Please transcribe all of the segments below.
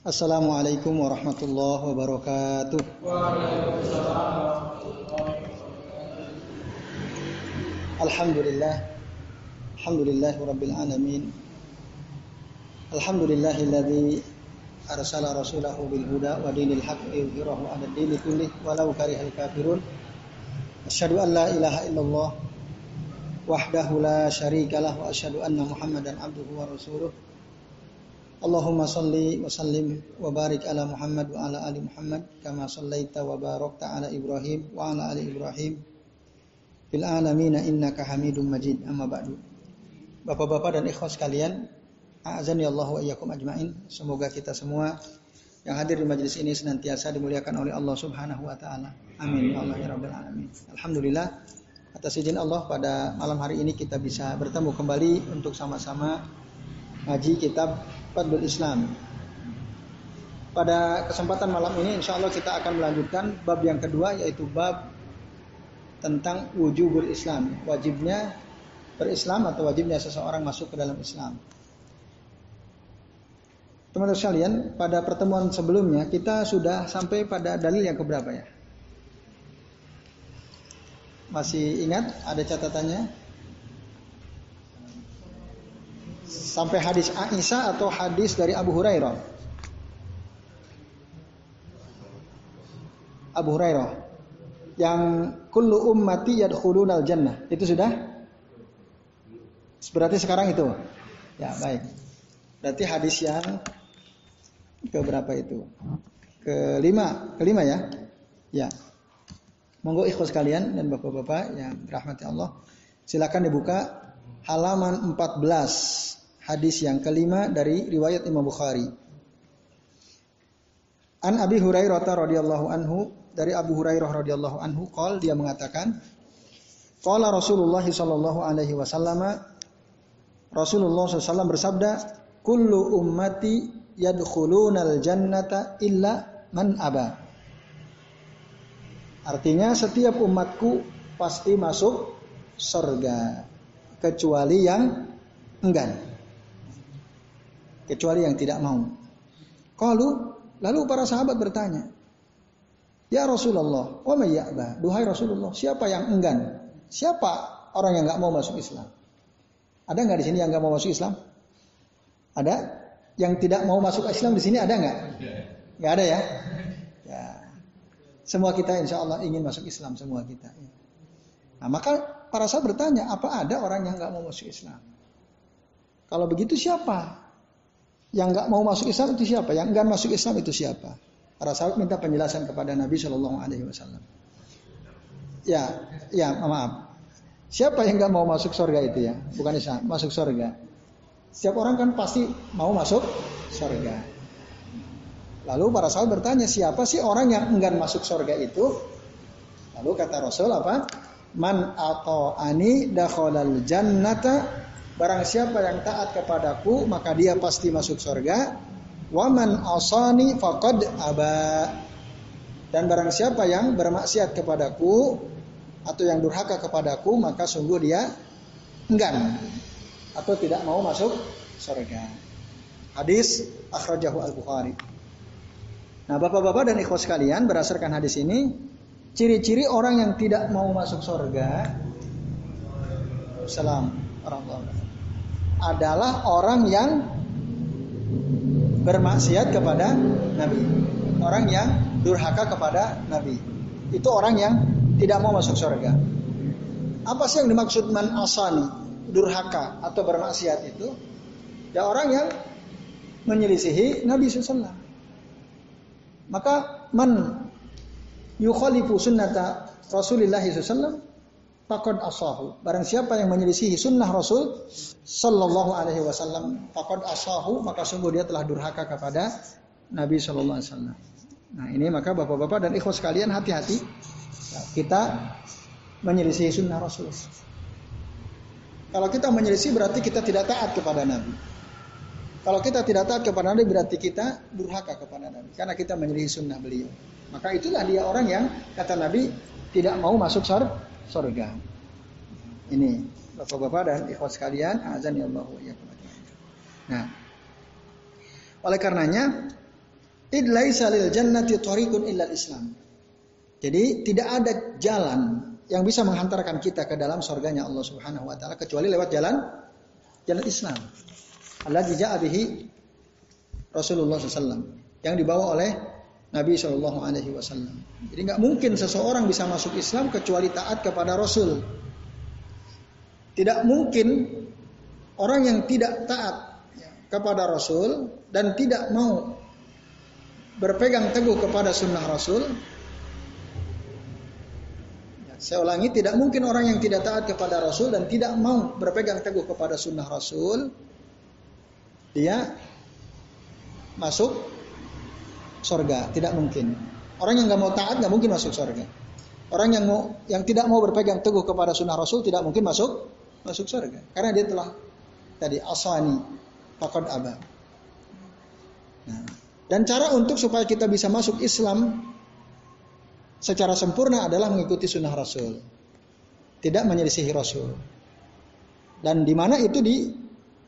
Assalamualaikum warahmatullahi wabarakatuh. Alhamdulillah. Alhamdulillah rabbil alamin. Alhamdulillahilladzi arsala rasulahu bil huda wa dinil haqqi yudhhirahu 'ala dini kullih walau karihal kafirun. Asyhadu an la ilaha illallah wahdahu la syarikalah wa asyhadu anna Muhammadan abduhu wa rasuluh. Allahumma salli wa sallim wa barik ala Muhammad wa ala ali Muhammad kama sallaita wa barakta ala Ibrahim wa ala ali Ibrahim fil alamin innaka Hamidum Majid amma ba'du. Bapak-bapak dan ikhwas sekalian, azani Allah wa iyyakum ajmain. Semoga kita semua yang hadir di majelis ini senantiasa dimuliakan oleh Allah Subhanahu wa taala. Amin ya Allah ya rabbal alamin. Alhamdulillah atas izin Allah pada malam hari ini kita bisa bertemu kembali untuk sama-sama ngaji kitab Fadlul Islam. Pada kesempatan malam ini insya Allah kita akan melanjutkan bab yang kedua yaitu bab tentang wujubul Islam. Wajibnya berislam atau wajibnya seseorang masuk ke dalam Islam. Teman-teman sekalian, pada pertemuan sebelumnya kita sudah sampai pada dalil yang keberapa ya? Masih ingat ada catatannya? Sampai hadis Aisyah atau hadis dari Abu Hurairah? Abu Hurairah yang kullu ummati yadkhulunal jannah. Itu sudah? Berarti sekarang itu. Ya, baik. Berarti hadis yang ke berapa itu? Kelima, kelima ya. Ya. Monggo ikhwas kalian dan bapak-bapak yang dirahmati Allah. Silakan dibuka halaman 14 hadis yang kelima dari riwayat Imam Bukhari. An Abi Hurairah radhiyallahu anhu dari Abu Hurairah radhiyallahu anhu qol dia mengatakan qala Rasulullah sallallahu alaihi wasallam Rasulullah SAW bersabda kullu ummati yadkhulunal jannata illa man aba Artinya setiap umatku pasti masuk surga kecuali yang enggan. Kecuali yang tidak mau. Kalau lalu para sahabat bertanya, Ya Rasulullah, wa ya'ba? Duhai Rasulullah, siapa yang enggan? Siapa orang yang nggak mau masuk Islam? Ada nggak di sini yang nggak mau masuk Islam? Ada? Yang tidak mau masuk Islam di sini ada nggak? Nggak ada ya? Ya. Semua kita insya Allah ingin masuk Islam semua kita. Nah, maka para sahabat bertanya, apa ada orang yang nggak mau masuk Islam? Kalau begitu siapa? Yang nggak mau masuk Islam itu siapa? Yang enggan masuk Islam itu siapa? Para sahabat minta penjelasan kepada Nabi Shallallahu Alaihi Wasallam. Ya, ya maaf. Siapa yang nggak mau masuk surga itu ya? Bukan Islam, masuk surga. Setiap orang kan pasti mau masuk surga. Lalu para sahabat bertanya, siapa sih orang yang enggan masuk surga itu? Lalu kata Rasul apa? Man atau ani dakhalal jannata barang siapa yang taat kepadaku maka dia pasti masuk surga. Waman asani faqad aba. Dan barang siapa yang bermaksiat kepadaku atau yang durhaka kepadaku maka sungguh dia enggan atau tidak mau masuk surga. Hadis akhrajahu al-Bukhari. Nah, Bapak-bapak dan ikhwas sekalian, berdasarkan hadis ini, ciri-ciri orang yang tidak mau masuk surga Salam adalah orang yang bermaksiat kepada Nabi. Orang yang durhaka kepada Nabi. Itu orang yang tidak mau masuk surga. Apa sih yang dimaksud man asani? Durhaka atau bermaksiat itu? Ya orang yang menyelisihi Nabi SAW. Maka man yukhalifu sunnata Rasulullah SAW fakad asahu. Barang siapa yang menyelisihi sunnah Rasul Sallallahu Alaihi Wasallam fakad asahu maka sungguh dia telah durhaka kepada Nabi Sallallahu Alaihi Wasallam. Nah ini maka bapak-bapak dan ikhwas sekalian hati-hati kita menyelisihi sunnah Rasul. Kalau kita menyelisih berarti kita tidak taat kepada Nabi. Kalau kita tidak taat kepada Nabi berarti kita durhaka kepada Nabi karena kita menyelisih sunnah beliau. Maka itulah dia orang yang kata Nabi tidak mau masuk surga. Ini bapak-bapak dan ikhwas sekalian, azan ya Allah Nah, oleh karenanya idlaisa lil jannati tariqun illa Islam. Jadi tidak ada jalan yang bisa menghantarkan kita ke dalam surganya Allah Subhanahu wa taala kecuali lewat jalan jalan Islam. Allah ja'a bihi Rasulullah SAW yang dibawa oleh Nabi Shallallahu Alaihi Wasallam. Jadi nggak mungkin seseorang bisa masuk Islam kecuali taat kepada Rasul. Tidak mungkin orang yang tidak taat kepada Rasul dan tidak mau berpegang teguh kepada sunnah Rasul. Saya ulangi, tidak mungkin orang yang tidak taat kepada Rasul dan tidak mau berpegang teguh kepada sunnah Rasul, dia masuk surga. Tidak mungkin. Orang yang nggak mau taat nggak mungkin masuk surga. Orang yang mau yang tidak mau berpegang teguh kepada sunnah Rasul tidak mungkin masuk masuk surga. Karena dia telah tadi asani, fakad abah. Nah, dan cara untuk supaya kita bisa masuk Islam secara sempurna adalah mengikuti sunnah Rasul. Tidak menyelisihi Rasul. Dan di mana itu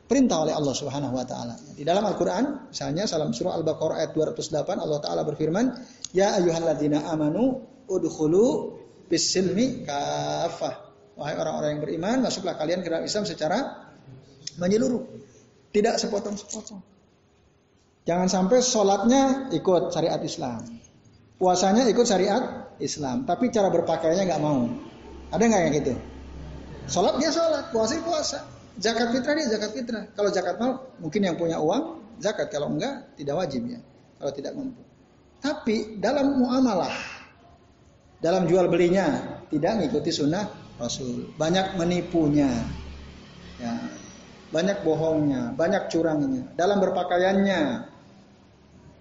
diperintah oleh Allah Subhanahu wa taala. Di dalam Al-Qur'an, misalnya salam surah Al-Baqarah ayat 208 Allah taala berfirman, "Ya ayyuhalladzina amanu udkhulu bisilmi kafah." Wahai orang-orang yang beriman, masuklah kalian ke dalam Islam secara menyeluruh. Tidak sepotong-sepotong. Jangan sampai sholatnya ikut syariat Islam. Puasanya ikut syariat Islam. Tapi cara berpakaiannya nggak mau. Ada nggak yang gitu? Sholat dia sholat, puasa puasa. Zakat fitrah dia zakat fitrah. Kalau zakat mal mungkin yang punya uang zakat. Kalau enggak tidak wajib ya. Kalau tidak mampu. Tapi dalam muamalah, dalam jual belinya tidak mengikuti sunnah Rasul. Banyak menipunya. Ya, banyak bohongnya, banyak curangnya. Dalam berpakaiannya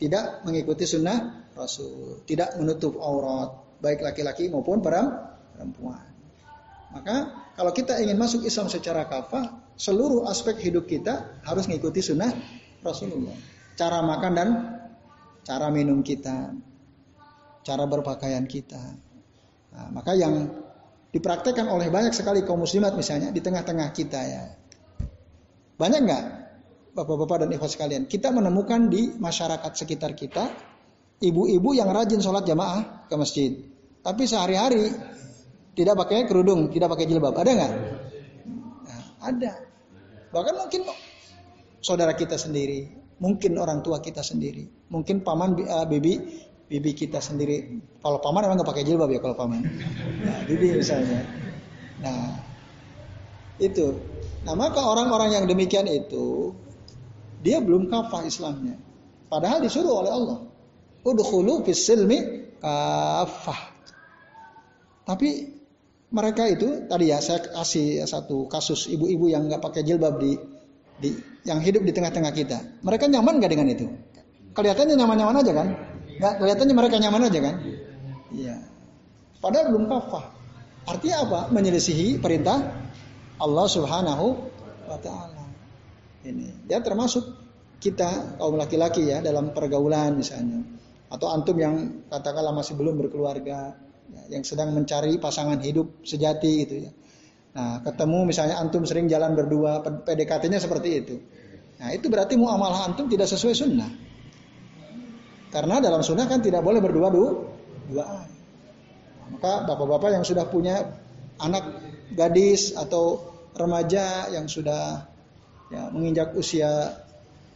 tidak mengikuti sunnah Rasul, tidak menutup aurat, baik laki-laki maupun perempuan. Maka kalau kita ingin masuk Islam secara kafah, seluruh aspek hidup kita harus mengikuti sunnah Rasulullah. Cara makan dan cara minum kita, cara berpakaian kita. Nah, maka yang dipraktekkan oleh banyak sekali kaum muslimat misalnya di tengah-tengah kita ya. Banyak nggak bapak-bapak dan ikhwan sekalian, kita menemukan di masyarakat sekitar kita ibu-ibu yang rajin sholat jamaah ke masjid. Tapi sehari-hari tidak pakai kerudung, tidak pakai jilbab. Ada nggak? Ada. Bahkan mungkin saudara kita sendiri, mungkin orang tua kita sendiri, mungkin paman uh, bibi bibi kita sendiri. Kalau paman emang nggak pakai jilbab ya kalau paman. Nah, bibi misalnya. Nah, itu. Nah, maka orang-orang yang demikian itu dia belum kafah Islamnya. Padahal disuruh oleh Allah. Udkhulu fis silmi kafah. Tapi mereka itu tadi ya saya kasih satu kasus ibu-ibu yang nggak pakai jilbab di, di yang hidup di tengah-tengah kita. Mereka nyaman nggak dengan itu? Kelihatannya nyaman-nyaman aja kan? Nggak kelihatannya mereka nyaman aja kan? Iya. Padahal belum kafah. Artinya apa? Menyelisihi perintah Allah Subhanahu wa taala ini. Ya termasuk kita kaum laki-laki ya dalam pergaulan misalnya atau antum yang katakanlah masih belum berkeluarga yang sedang mencari pasangan hidup sejati gitu ya. Nah, ketemu misalnya antum sering jalan berdua, PDKT-nya seperti itu. Nah, itu berarti muamalah antum tidak sesuai sunnah. Karena dalam sunnah kan tidak boleh berdua dua. Nah, maka bapak-bapak yang sudah punya anak gadis atau remaja yang sudah ya, menginjak usia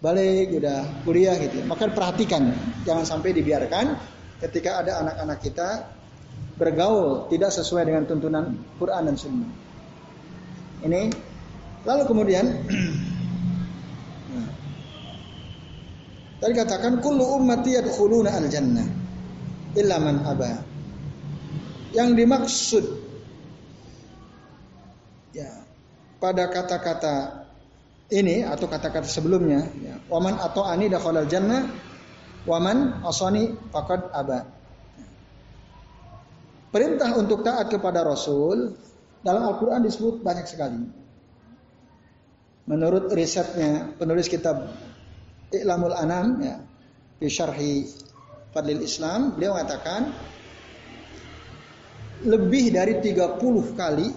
balik, udah kuliah gitu. Maka perhatikan, jangan sampai dibiarkan ketika ada anak-anak kita bergaul tidak sesuai dengan tuntunan Quran dan Sunnah. Ini lalu kemudian nah, tadi katakan kullu ummati yadkhuluna al jannah illa man aba. Yang dimaksud ya pada kata-kata ini atau kata-kata sebelumnya ya, waman atau ani dakhalal jannah waman asani faqad aba perintah untuk taat kepada rasul dalam Al-Qur'an disebut banyak sekali menurut risetnya penulis kitab I'lamul Anam ya syarhi Fadlil Islam beliau mengatakan lebih dari 30 kali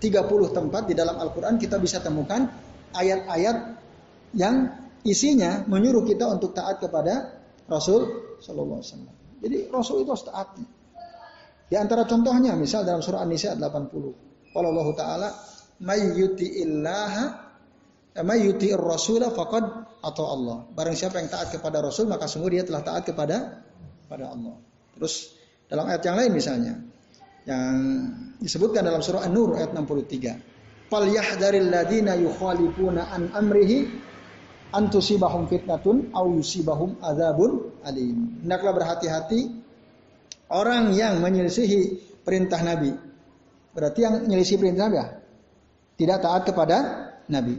30 tempat di dalam Al-Quran kita bisa temukan ayat-ayat yang isinya menyuruh kita untuk taat kepada Rasul Sallallahu Alaihi Wasallam. Jadi Rasul itu harus taat. Di antara contohnya, misal dalam surah An-Nisa 80. Kalau Allah Taala, "Mayyuti illaha eh, mayyuti rasula faqad atau Allah. Barang siapa yang taat kepada Rasul, maka sungguh dia telah taat kepada pada Allah. Terus dalam ayat yang lain misalnya, yang disebutkan dalam surah An-Nur ayat 63. Fal yahdharil ladina yukhalifuna an amrihi antusibahum fitnatun au yusibahum adzabun alim. Hendaklah berhati-hati orang yang menyelisihi perintah Nabi. Berarti yang menyelisih perintah Nabi tidak taat kepada Nabi.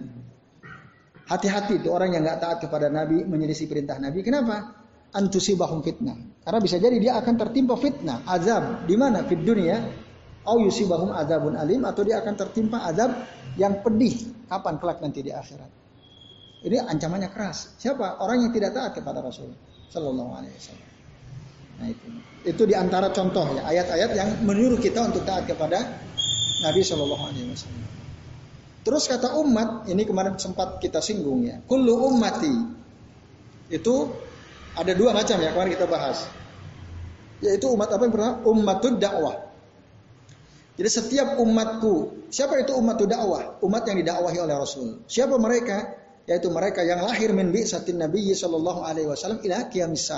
Hati-hati itu orang yang nggak taat kepada Nabi menyelisih perintah Nabi. Kenapa? Antusibahum fitnah. Karena bisa jadi dia akan tertimpa fitnah, azab. Di mana? Fit dunia. Au yusibahum azabun alim. Atau dia akan tertimpa azab yang pedih. Kapan kelak nanti di akhirat. Ini ancamannya keras. Siapa? Orang yang tidak taat kepada Rasul Sallallahu Alaihi Wasallam. Nah itu. Itu di antara contoh ya ayat-ayat yang menyuruh kita untuk taat kepada Nabi Shallallahu Alaihi Wasallam. Terus kata umat, ini kemarin sempat kita singgung ya. Kullu ummati itu ada dua macam ya kemarin kita bahas. Yaitu umat apa yang pernah? Ummatud dakwah. Jadi setiap umatku, siapa itu umatud dakwah? Umat yang didakwahi oleh Rasul. Siapa mereka? yaitu mereka yang lahir min bi'satin Nabi sallallahu alaihi wasallam ila qiyamis.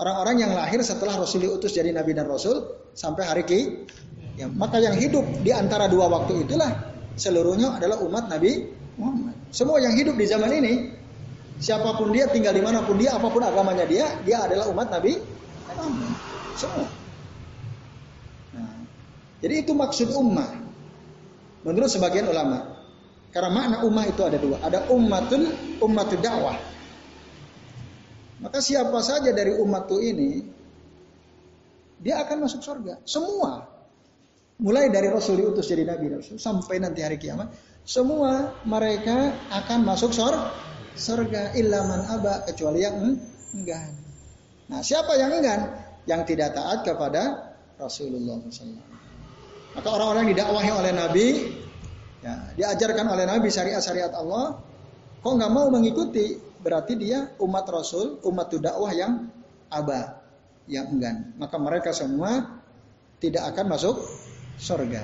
Orang-orang yang lahir setelah Rasul diutus jadi nabi dan rasul sampai hari ki ya, maka yang hidup di antara dua waktu itulah seluruhnya adalah umat Nabi Muhammad. Semua yang hidup di zaman ini siapa pun dia tinggal di di mana pun dia apa pun agamanya dia dia adalah umat Nabi Muhammad. Semua. Nah, jadi itu maksud ummah. Menurut sebagian ulama, karena makna ummah itu ada dua. Ada ummatul ummatul dakwah. Maka siapa saja dari umatku ini dia akan masuk surga. Semua. Mulai dari Rasul diutus jadi Nabi Rasul sampai nanti hari kiamat, semua mereka akan masuk surga. Surga ilaman aba kecuali yang enggan. Nah, siapa yang enggan? Yang tidak taat kepada Rasulullah SAW. Maka orang-orang yang didakwahi oleh Nabi Ya, diajarkan oleh Nabi syariat-syariat Allah, kok nggak mau mengikuti, berarti dia umat Rasul, umat dakwah yang abah, yang enggan. Maka mereka semua tidak akan masuk surga.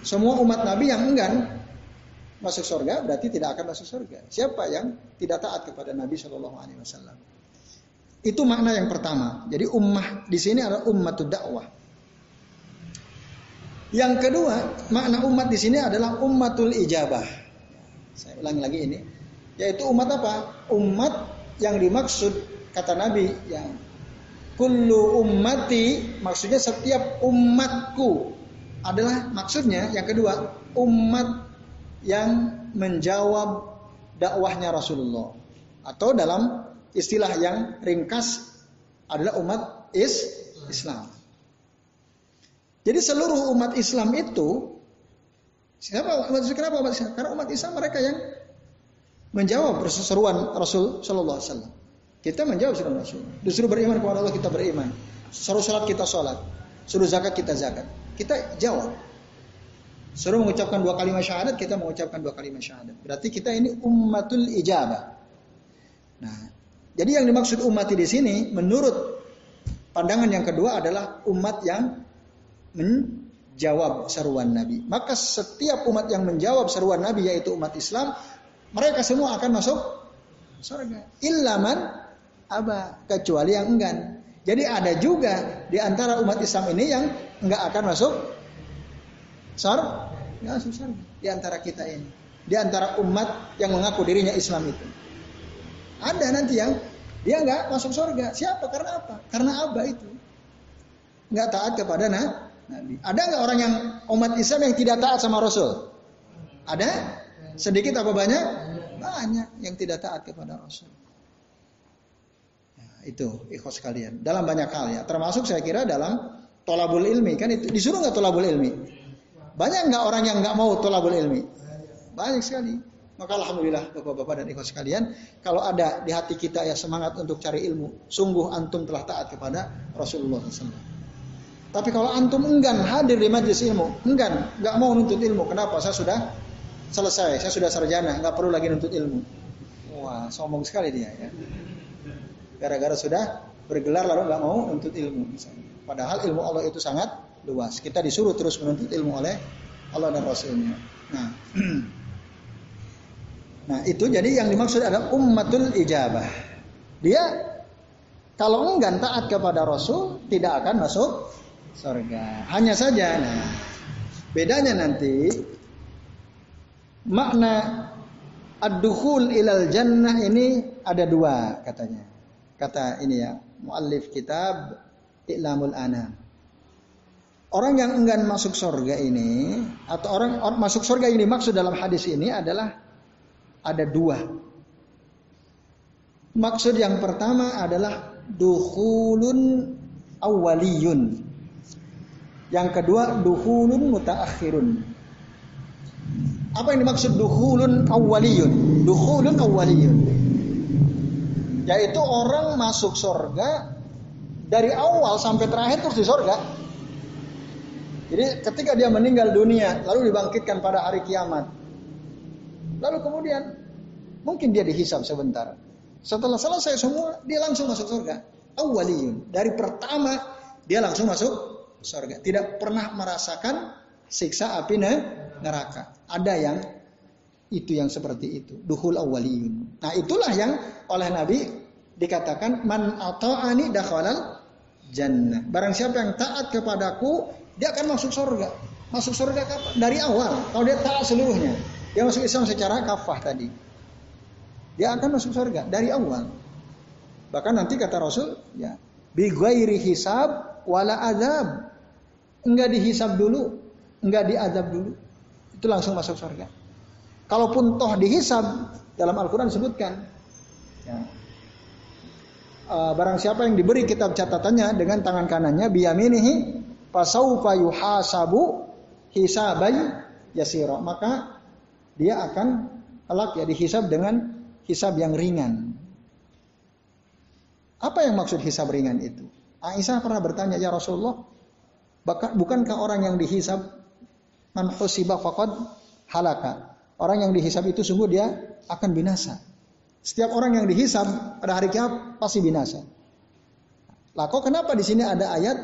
Semua umat Nabi yang enggan masuk surga berarti tidak akan masuk surga. Siapa yang tidak taat kepada Nabi Shallallahu Alaihi Wasallam? Itu makna yang pertama. Jadi ummah di sini adalah umat dakwah. Yang kedua, makna umat di sini adalah ummatul ijabah. Saya ulangi lagi ini, yaitu umat apa? Umat yang dimaksud kata Nabi yang kullu ummati maksudnya setiap umatku adalah maksudnya yang kedua umat yang menjawab dakwahnya Rasulullah atau dalam istilah yang ringkas adalah umat is Islam. Jadi seluruh umat Islam itu siapa? Kenapa umat Islam? Karena umat Islam mereka yang menjawab seruan Rasul Shallallahu Alaihi Wasallam. Kita menjawab seruan Rasul. Disuruh beriman kepada Allah kita beriman. Suruh sholat kita sholat. Suruh zakat kita zakat. Kita jawab. Suruh mengucapkan dua kalimat syahadat, kita mengucapkan dua kalimat syahadat. Berarti kita ini ummatul ijabah. Nah, jadi yang dimaksud umat di sini, menurut pandangan yang kedua adalah umat yang menjawab seruan Nabi. Maka setiap umat yang menjawab seruan Nabi yaitu umat Islam, mereka semua akan masuk surga. Illaman aba kecuali yang enggan. Jadi ada juga di antara umat Islam ini yang enggak akan masuk surga. Ya, masuk surga. Di antara kita ini. Di antara umat yang mengaku dirinya Islam itu. Ada nanti yang dia enggak masuk surga. Siapa? Karena apa? Karena aba itu. Enggak taat kepada nah, Nabi. Ada nggak orang yang umat Islam yang tidak taat sama Rasul? Ada? Sedikit apa banyak? Banyak yang tidak taat kepada Rasul. Ya, itu ikhlas kalian. Dalam banyak hal ya. Termasuk saya kira dalam tolabul ilmi. Kan itu disuruh nggak tolabul ilmi? Banyak nggak orang yang nggak mau tolabul ilmi? Banyak sekali. Maka alhamdulillah bapak-bapak dan ikhlas sekalian, kalau ada di hati kita ya semangat untuk cari ilmu, sungguh antum telah taat kepada Rasulullah SAW. Tapi kalau antum enggan hadir di majlis ilmu, enggan, nggak mau nuntut ilmu. Kenapa? Saya sudah selesai, saya sudah sarjana, nggak perlu lagi nuntut ilmu. Wah, sombong sekali dia ya. gara-gara sudah bergelar lalu nggak mau menuntut ilmu misalnya. Padahal ilmu Allah itu sangat luas. Kita disuruh terus menuntut ilmu oleh Allah dan Rasulnya. Nah, nah itu jadi yang dimaksud adalah ummatul ijabah. Dia kalau enggan taat kepada Rasul tidak akan masuk surga. Hanya saja, nah bedanya nanti makna ad-dukhul ilal jannah ini ada dua katanya. Kata ini ya, muallif kitab I'lamul Anam. Orang yang enggan masuk surga ini atau orang, masuk surga ini maksud dalam hadis ini adalah ada dua. Maksud yang pertama adalah dukhulun awaliyun. Yang kedua dukhulun mutaakhirun. Apa yang dimaksud dukhulun awaliyun? Dukhulun awaliyun. Yaitu orang masuk surga dari awal sampai terakhir terus di surga. Jadi ketika dia meninggal dunia lalu dibangkitkan pada hari kiamat. Lalu kemudian mungkin dia dihisap sebentar. Setelah selesai semua dia langsung masuk surga. Awaliyun. Dari pertama dia langsung masuk surga. Tidak pernah merasakan siksa api neraka. Ada yang itu yang seperti itu. Duhul awaliyun. Nah itulah yang oleh Nabi dikatakan man ata'ani dakhalal jannah. Barang siapa yang taat kepadaku, dia akan masuk surga. Masuk surga kapan? Dari awal. Kalau dia taat seluruhnya. Dia masuk Islam secara kafah tadi. Dia akan masuk surga dari awal. Bahkan nanti kata Rasul, ya, bi hisab wala azab. Enggak dihisab dulu, enggak diazab dulu. Itu langsung masuk surga. Kalaupun toh dihisab dalam Al-Qur'an disebutkan ya, uh, barang siapa yang diberi kitab catatannya dengan tangan kanannya biyaminihi fasaufa yuhasabu hisabai yasira maka dia akan kelak ya dihisab dengan hisab yang ringan. Apa yang maksud hisab ringan itu? Aisyah pernah bertanya, "Ya Rasulullah, bukankah orang yang dihisab man husiba faqad halaka?" Orang yang dihisab itu sungguh dia akan binasa. Setiap orang yang dihisab pada hari kiamat pasti binasa. Lah kok kenapa di sini ada ayat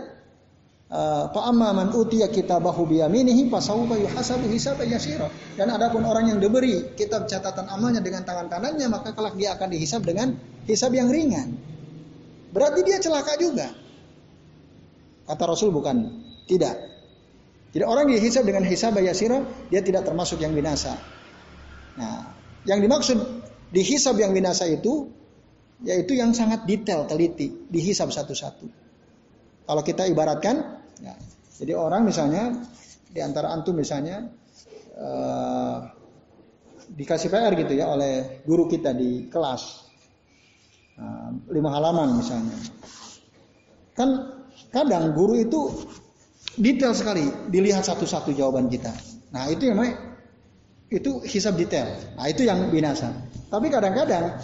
eh, fa amma man utiya kitabahu biyaminihi fasawfa yuhasabu hisaban yasira. Dan adapun orang yang diberi kitab catatan amalnya dengan tangan kanannya maka kelak dia akan dihisab dengan hisab yang ringan. Berarti dia celaka juga. Kata Rasul bukan. Tidak. Jadi orang dihisab dengan hisab yasira dia tidak termasuk yang binasa. Nah, yang dimaksud Dihisab yang binasa itu yaitu yang sangat detail, teliti, dihisab satu-satu. Kalau kita ibaratkan, ya, jadi orang misalnya di antara antum misalnya uh, dikasih PR gitu ya oleh guru kita di kelas uh, lima halaman misalnya, kan kadang guru itu detail sekali dilihat satu-satu jawaban kita. Nah itu yang namanya itu hisab detail. Nah itu yang binasa. Tapi kadang-kadang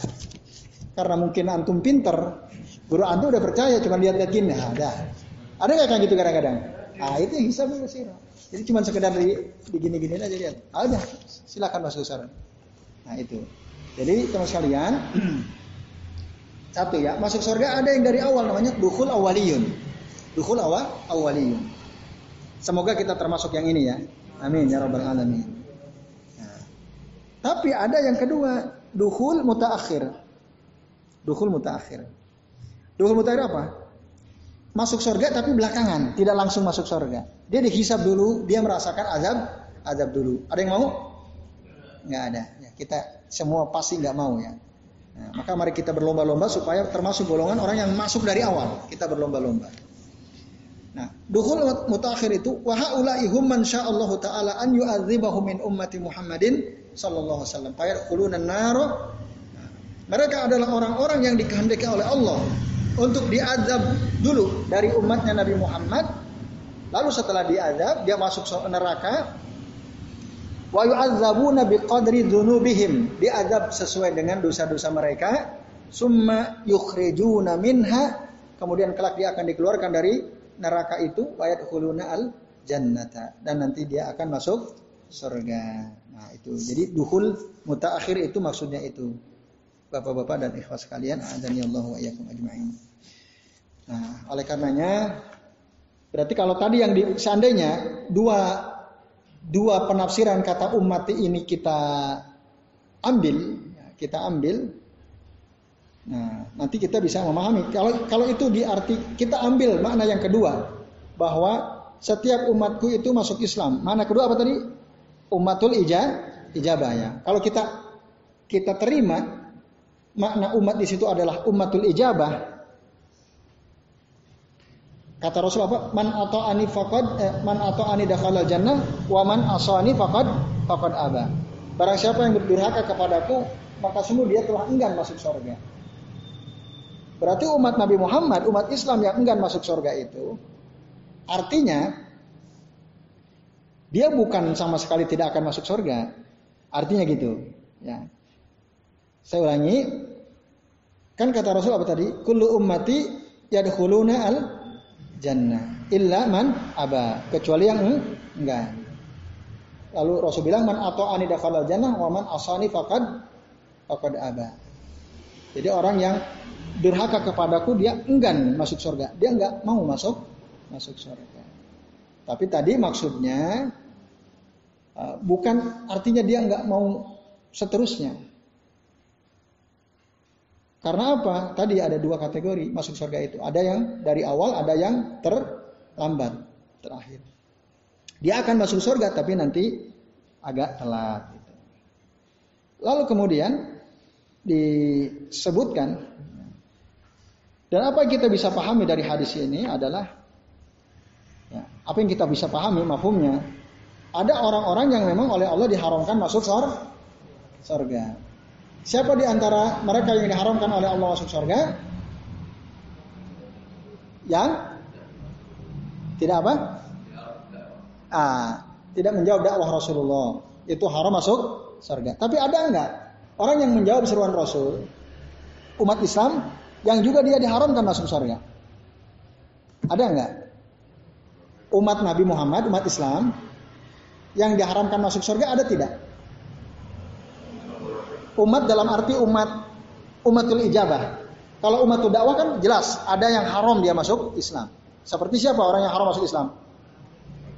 karena mungkin antum pinter, guru antum udah percaya cuma lihat-lihat gini, nah, ada. Ada nggak kayak gitu kadang-kadang? Ah itu yang hisab sih. Jadi cuma sekedar di, di gini-gini aja lihat. Ah, udah, silakan masuk saran. Nah itu. Jadi teman sekalian, satu ya, masuk surga ada yang dari awal namanya dukhul awaliyun. Dukhul awal awaliyun. Semoga kita termasuk yang ini ya. Amin ya rabbal alamin. Tapi ada yang kedua, duhul mutaakhir. Duhul mutaakhir. Duhul mutaakhir apa? Masuk surga tapi belakangan, tidak langsung masuk surga. Dia dihisap dulu, dia merasakan azab, azab dulu. Ada yang mau? Nggak ada. Ya, kita semua pasti nggak mau ya. Nah, maka mari kita berlomba-lomba supaya termasuk golongan orang yang masuk dari awal. Kita berlomba-lomba. Nah, duhul mutakhir itu wa haula'i hum man sya'allahu taala an yu'adzibahu min ummati Muhammadin sallallahu alaihi wasallam. Fayadkhuluna naro. Nah, mereka adalah orang-orang yang dikehendaki oleh Allah untuk diazab dulu dari umatnya Nabi Muhammad. Lalu setelah diazab, dia masuk neraka. Wa yu'adzabuna biqadri dzunubihim. Diazab sesuai dengan dosa-dosa mereka. Summa yukhrijuna minha. Kemudian kelak dia akan dikeluarkan dari neraka itu. Wa yadkhuluna al jannata. Dan nanti dia akan masuk surga. Nah, itu. Jadi duhul mutaakhir itu maksudnya itu. Bapak-bapak dan ikhwas sekalian, ya Allah wa iyyakum ajma'in. Nah, oleh karenanya berarti kalau tadi yang di, seandainya dua dua penafsiran kata umat ini kita ambil, ya, kita ambil, nah nanti kita bisa memahami. Kalau kalau itu diarti kita ambil makna yang kedua bahwa setiap umatku itu masuk Islam. Mana kedua apa tadi? Umatul ija, ijabah ya. Kalau kita kita terima makna umat di situ adalah umatul ijabah. Kata Rasul apa? Man atau ani fakad, eh, man atau ani dakhalal jannah, wa man asani fakad fakad aba. Barang siapa yang berdurhaka kepadaku, maka sungguh dia telah enggan masuk surga. Berarti umat Nabi Muhammad, umat Islam yang enggan masuk surga itu, artinya dia bukan sama sekali tidak akan masuk surga. Artinya gitu. Ya. Saya ulangi. Kan kata Rasul apa tadi? Kullu ummati yadkhuluna al jannah illa man aba. Kecuali yang enggak. Lalu Rasul bilang man atau dakhala jannah wa man asani faqad faqad aba. Jadi orang yang durhaka kepadaku dia enggan masuk surga. Dia enggak mau masuk masuk surga. Tapi tadi maksudnya uh, bukan artinya dia enggak mau seterusnya. Karena apa? Tadi ada dua kategori masuk surga itu. Ada yang dari awal, ada yang terlambat, terakhir. Dia akan masuk surga tapi nanti agak telat. Gitu. Lalu kemudian disebutkan dan apa yang kita bisa pahami dari hadis ini adalah ya, apa yang kita bisa pahami mafhumnya ada orang-orang yang memang oleh Allah diharamkan masuk surga. Siapa di antara mereka yang diharamkan oleh Allah masuk surga? Yang tidak apa? Ah, tidak menjawab dakwah Rasulullah. Itu haram masuk surga. Tapi ada enggak orang yang menjawab seruan Rasul? Umat Islam yang juga dia diharamkan masuk surga. Ada enggak? Umat Nabi Muhammad, umat Islam yang diharamkan masuk surga ada tidak? Umat dalam arti umat umatul ijabah. Kalau umatul dakwah kan jelas ada yang haram dia masuk Islam. Seperti siapa orang yang haram masuk Islam?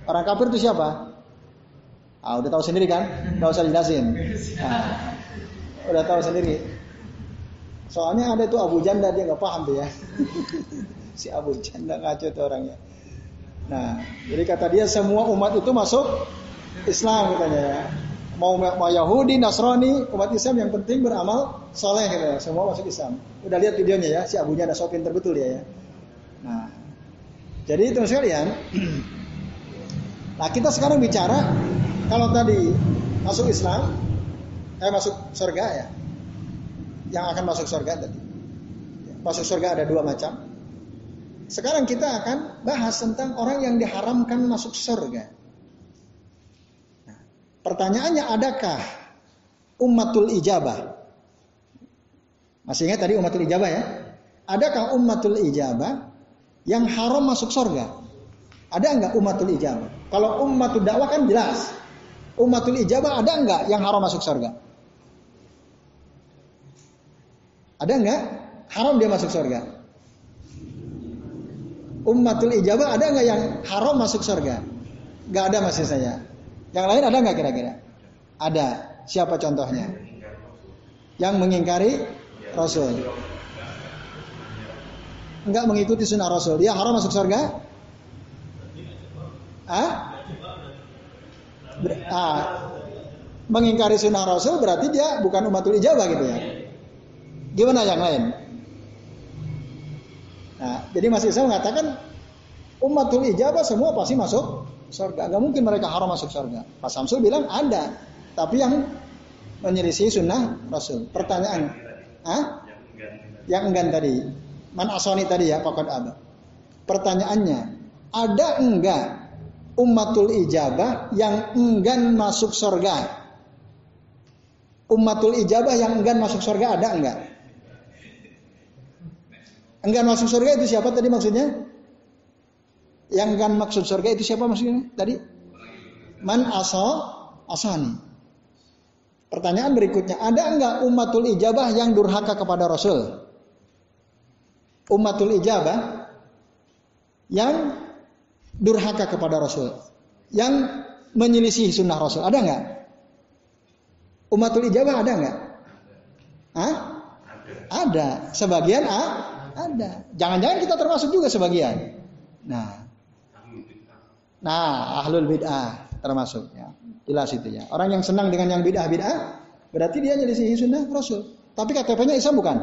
Orang kafir itu siapa? Ah, udah tahu sendiri kan? Gak usah jelasin. Nah, udah tahu sendiri. Soalnya ada itu Abu Janda dia nggak paham tuh ya. si Abu Janda ngaco tuh orangnya. Nah, jadi kata dia semua umat itu masuk Islam katanya ya mau mau Yahudi, Nasrani, umat Islam yang penting beramal soleh gitu ya. Semua masuk Islam. Udah lihat videonya ya, si Abunya ada sopin terbetul ya. ya. Nah, jadi itu sekalian. nah kita sekarang bicara kalau tadi masuk Islam, eh masuk surga ya, yang akan masuk surga tadi. Masuk surga ada dua macam. Sekarang kita akan bahas tentang orang yang diharamkan masuk surga. Pertanyaannya adakah ummatul ijabah? Masih ingat tadi ummatul ijabah ya? Adakah ummatul ijabah yang haram masuk surga? Ada enggak ummatul ijabah? Kalau ummatul dakwah kan jelas. Ummatul ijabah ada enggak yang haram masuk surga? Ada enggak? Haram dia masuk surga. Ummatul ijabah ada enggak yang haram masuk surga? Enggak ada masih saya. Yang lain ada nggak kira-kira? Ada. Siapa contohnya? Yang mengingkari Rasul. Enggak mengikuti sunnah Rasul. Dia haram masuk surga? Ah? ah. Mengingkari sunnah Rasul berarti dia bukan umatul ijabah gitu ya. Gimana yang lain? Nah, jadi Mas Isa mengatakan umatul ijabah semua pasti masuk surga. Gak mungkin mereka haram masuk surga. Pak Samsul bilang ada, tapi yang menyelisih sunnah Rasul. Pertanyaan, ah? Yang enggan tadi, man asoni tadi ya, pokok ada. Pertanyaannya, ada enggak umatul ijabah yang enggan masuk surga? Umatul ijabah yang enggan masuk surga ada enggak? Enggan masuk surga itu siapa tadi maksudnya? Yang kan maksud surga itu siapa maksudnya tadi? Man asal asani. Pertanyaan berikutnya, ada enggak umatul ijabah yang durhaka kepada Rasul? Umatul ijabah yang durhaka kepada Rasul, yang menyelisih sunnah Rasul, ada enggak? Umatul ijabah ada enggak? Hah? Ada. Sebagian ah, ada. Jangan-jangan kita termasuk juga sebagian. Nah, nah ahlul bid'ah termasuk ya. Jelas itu ya. Orang yang senang dengan yang bid'ah-bid'ah, berarti dia nyelisihi sunnah Rasul. Tapi KTP-nya Islam bukan?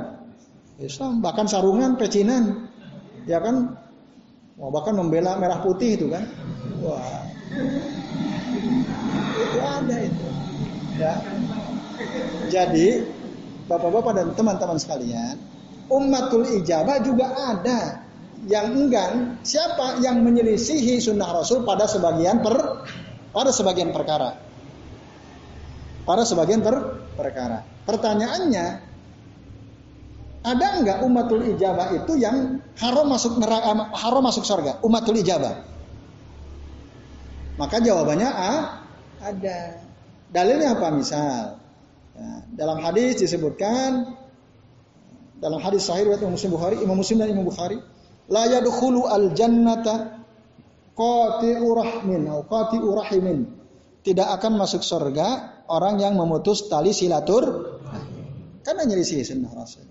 Islam, bahkan sarungan, pecinan. Ya kan? Wah, bahkan membela merah putih itu kan. Wah. Itu ada itu. Ya. Jadi, Bapak-bapak dan teman-teman sekalian, umatul ijabah juga ada yang enggan siapa yang menyelisihi sunnah Rasul pada sebagian per pada sebagian perkara. Pada sebagian per, perkara. Pertanyaannya, ada enggak umatul ijabah itu yang haram masuk neraka, haram masuk surga? Umatul ijabah. Maka jawabannya A, ada. Dalilnya apa misal? Ya, dalam hadis disebutkan dalam hadis sahih riwayat Imam Muslim Bukhari, Imam Muslim dan Imam Bukhari, la yadkhulu al jannata qati'u rahmin atau qati'u rahimin. Tidak akan masuk surga orang yang memutus tali silatur karena nyelisih sunnah Rasul.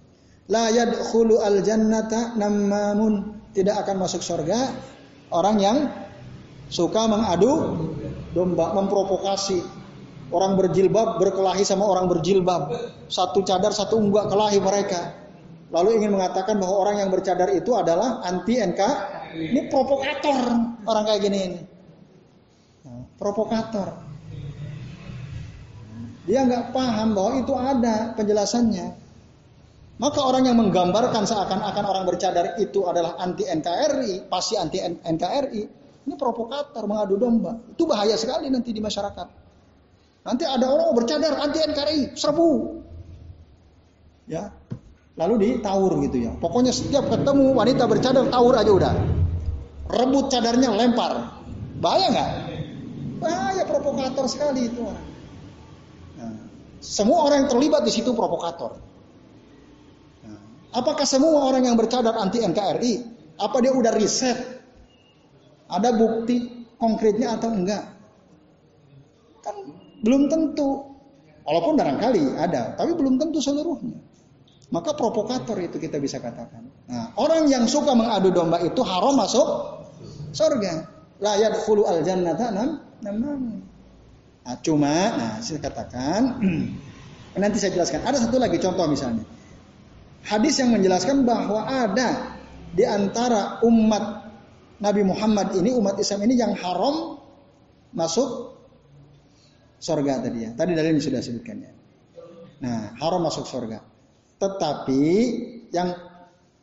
La yadkhulu al jannata namamun. Tidak akan masuk surga orang yang suka mengadu domba, memprovokasi. Orang berjilbab berkelahi sama orang berjilbab. Satu cadar, satu enggak kelahi mereka. Lalu ingin mengatakan bahwa orang yang bercadar itu adalah anti NK ini provokator orang kayak gini ini. Nah, provokator. Dia nggak paham bahwa itu ada penjelasannya. Maka orang yang menggambarkan seakan-akan orang bercadar itu adalah anti NKRI, pasti anti NKRI. Ini provokator, mengadu domba. Itu bahaya sekali nanti di masyarakat. Nanti ada orang bercadar anti NKRI, serbu. Ya, lalu ditawur gitu ya. Pokoknya setiap ketemu wanita bercadar tawur aja udah rebut cadarnya lempar. Bahaya nggak? Bahaya provokator sekali itu orang. Nah, semua orang yang terlibat di situ provokator. Nah, apakah semua orang yang bercadar anti NKRI? Apa dia udah riset? Ada bukti konkretnya atau enggak? Kan belum tentu. Walaupun barangkali ada, tapi belum tentu seluruhnya. Maka provokator itu kita bisa katakan. Nah, orang yang suka mengadu domba itu haram masuk surga. La yadkhulu al jannata nam nam Nah, cuma, nah saya katakan, nanti saya jelaskan. Ada satu lagi contoh misalnya. Hadis yang menjelaskan bahwa ada di antara umat Nabi Muhammad ini, umat Islam ini yang haram masuk surga tadi ya. Tadi dalilnya sudah sebutkan ya. Nah, haram masuk surga. Tetapi yang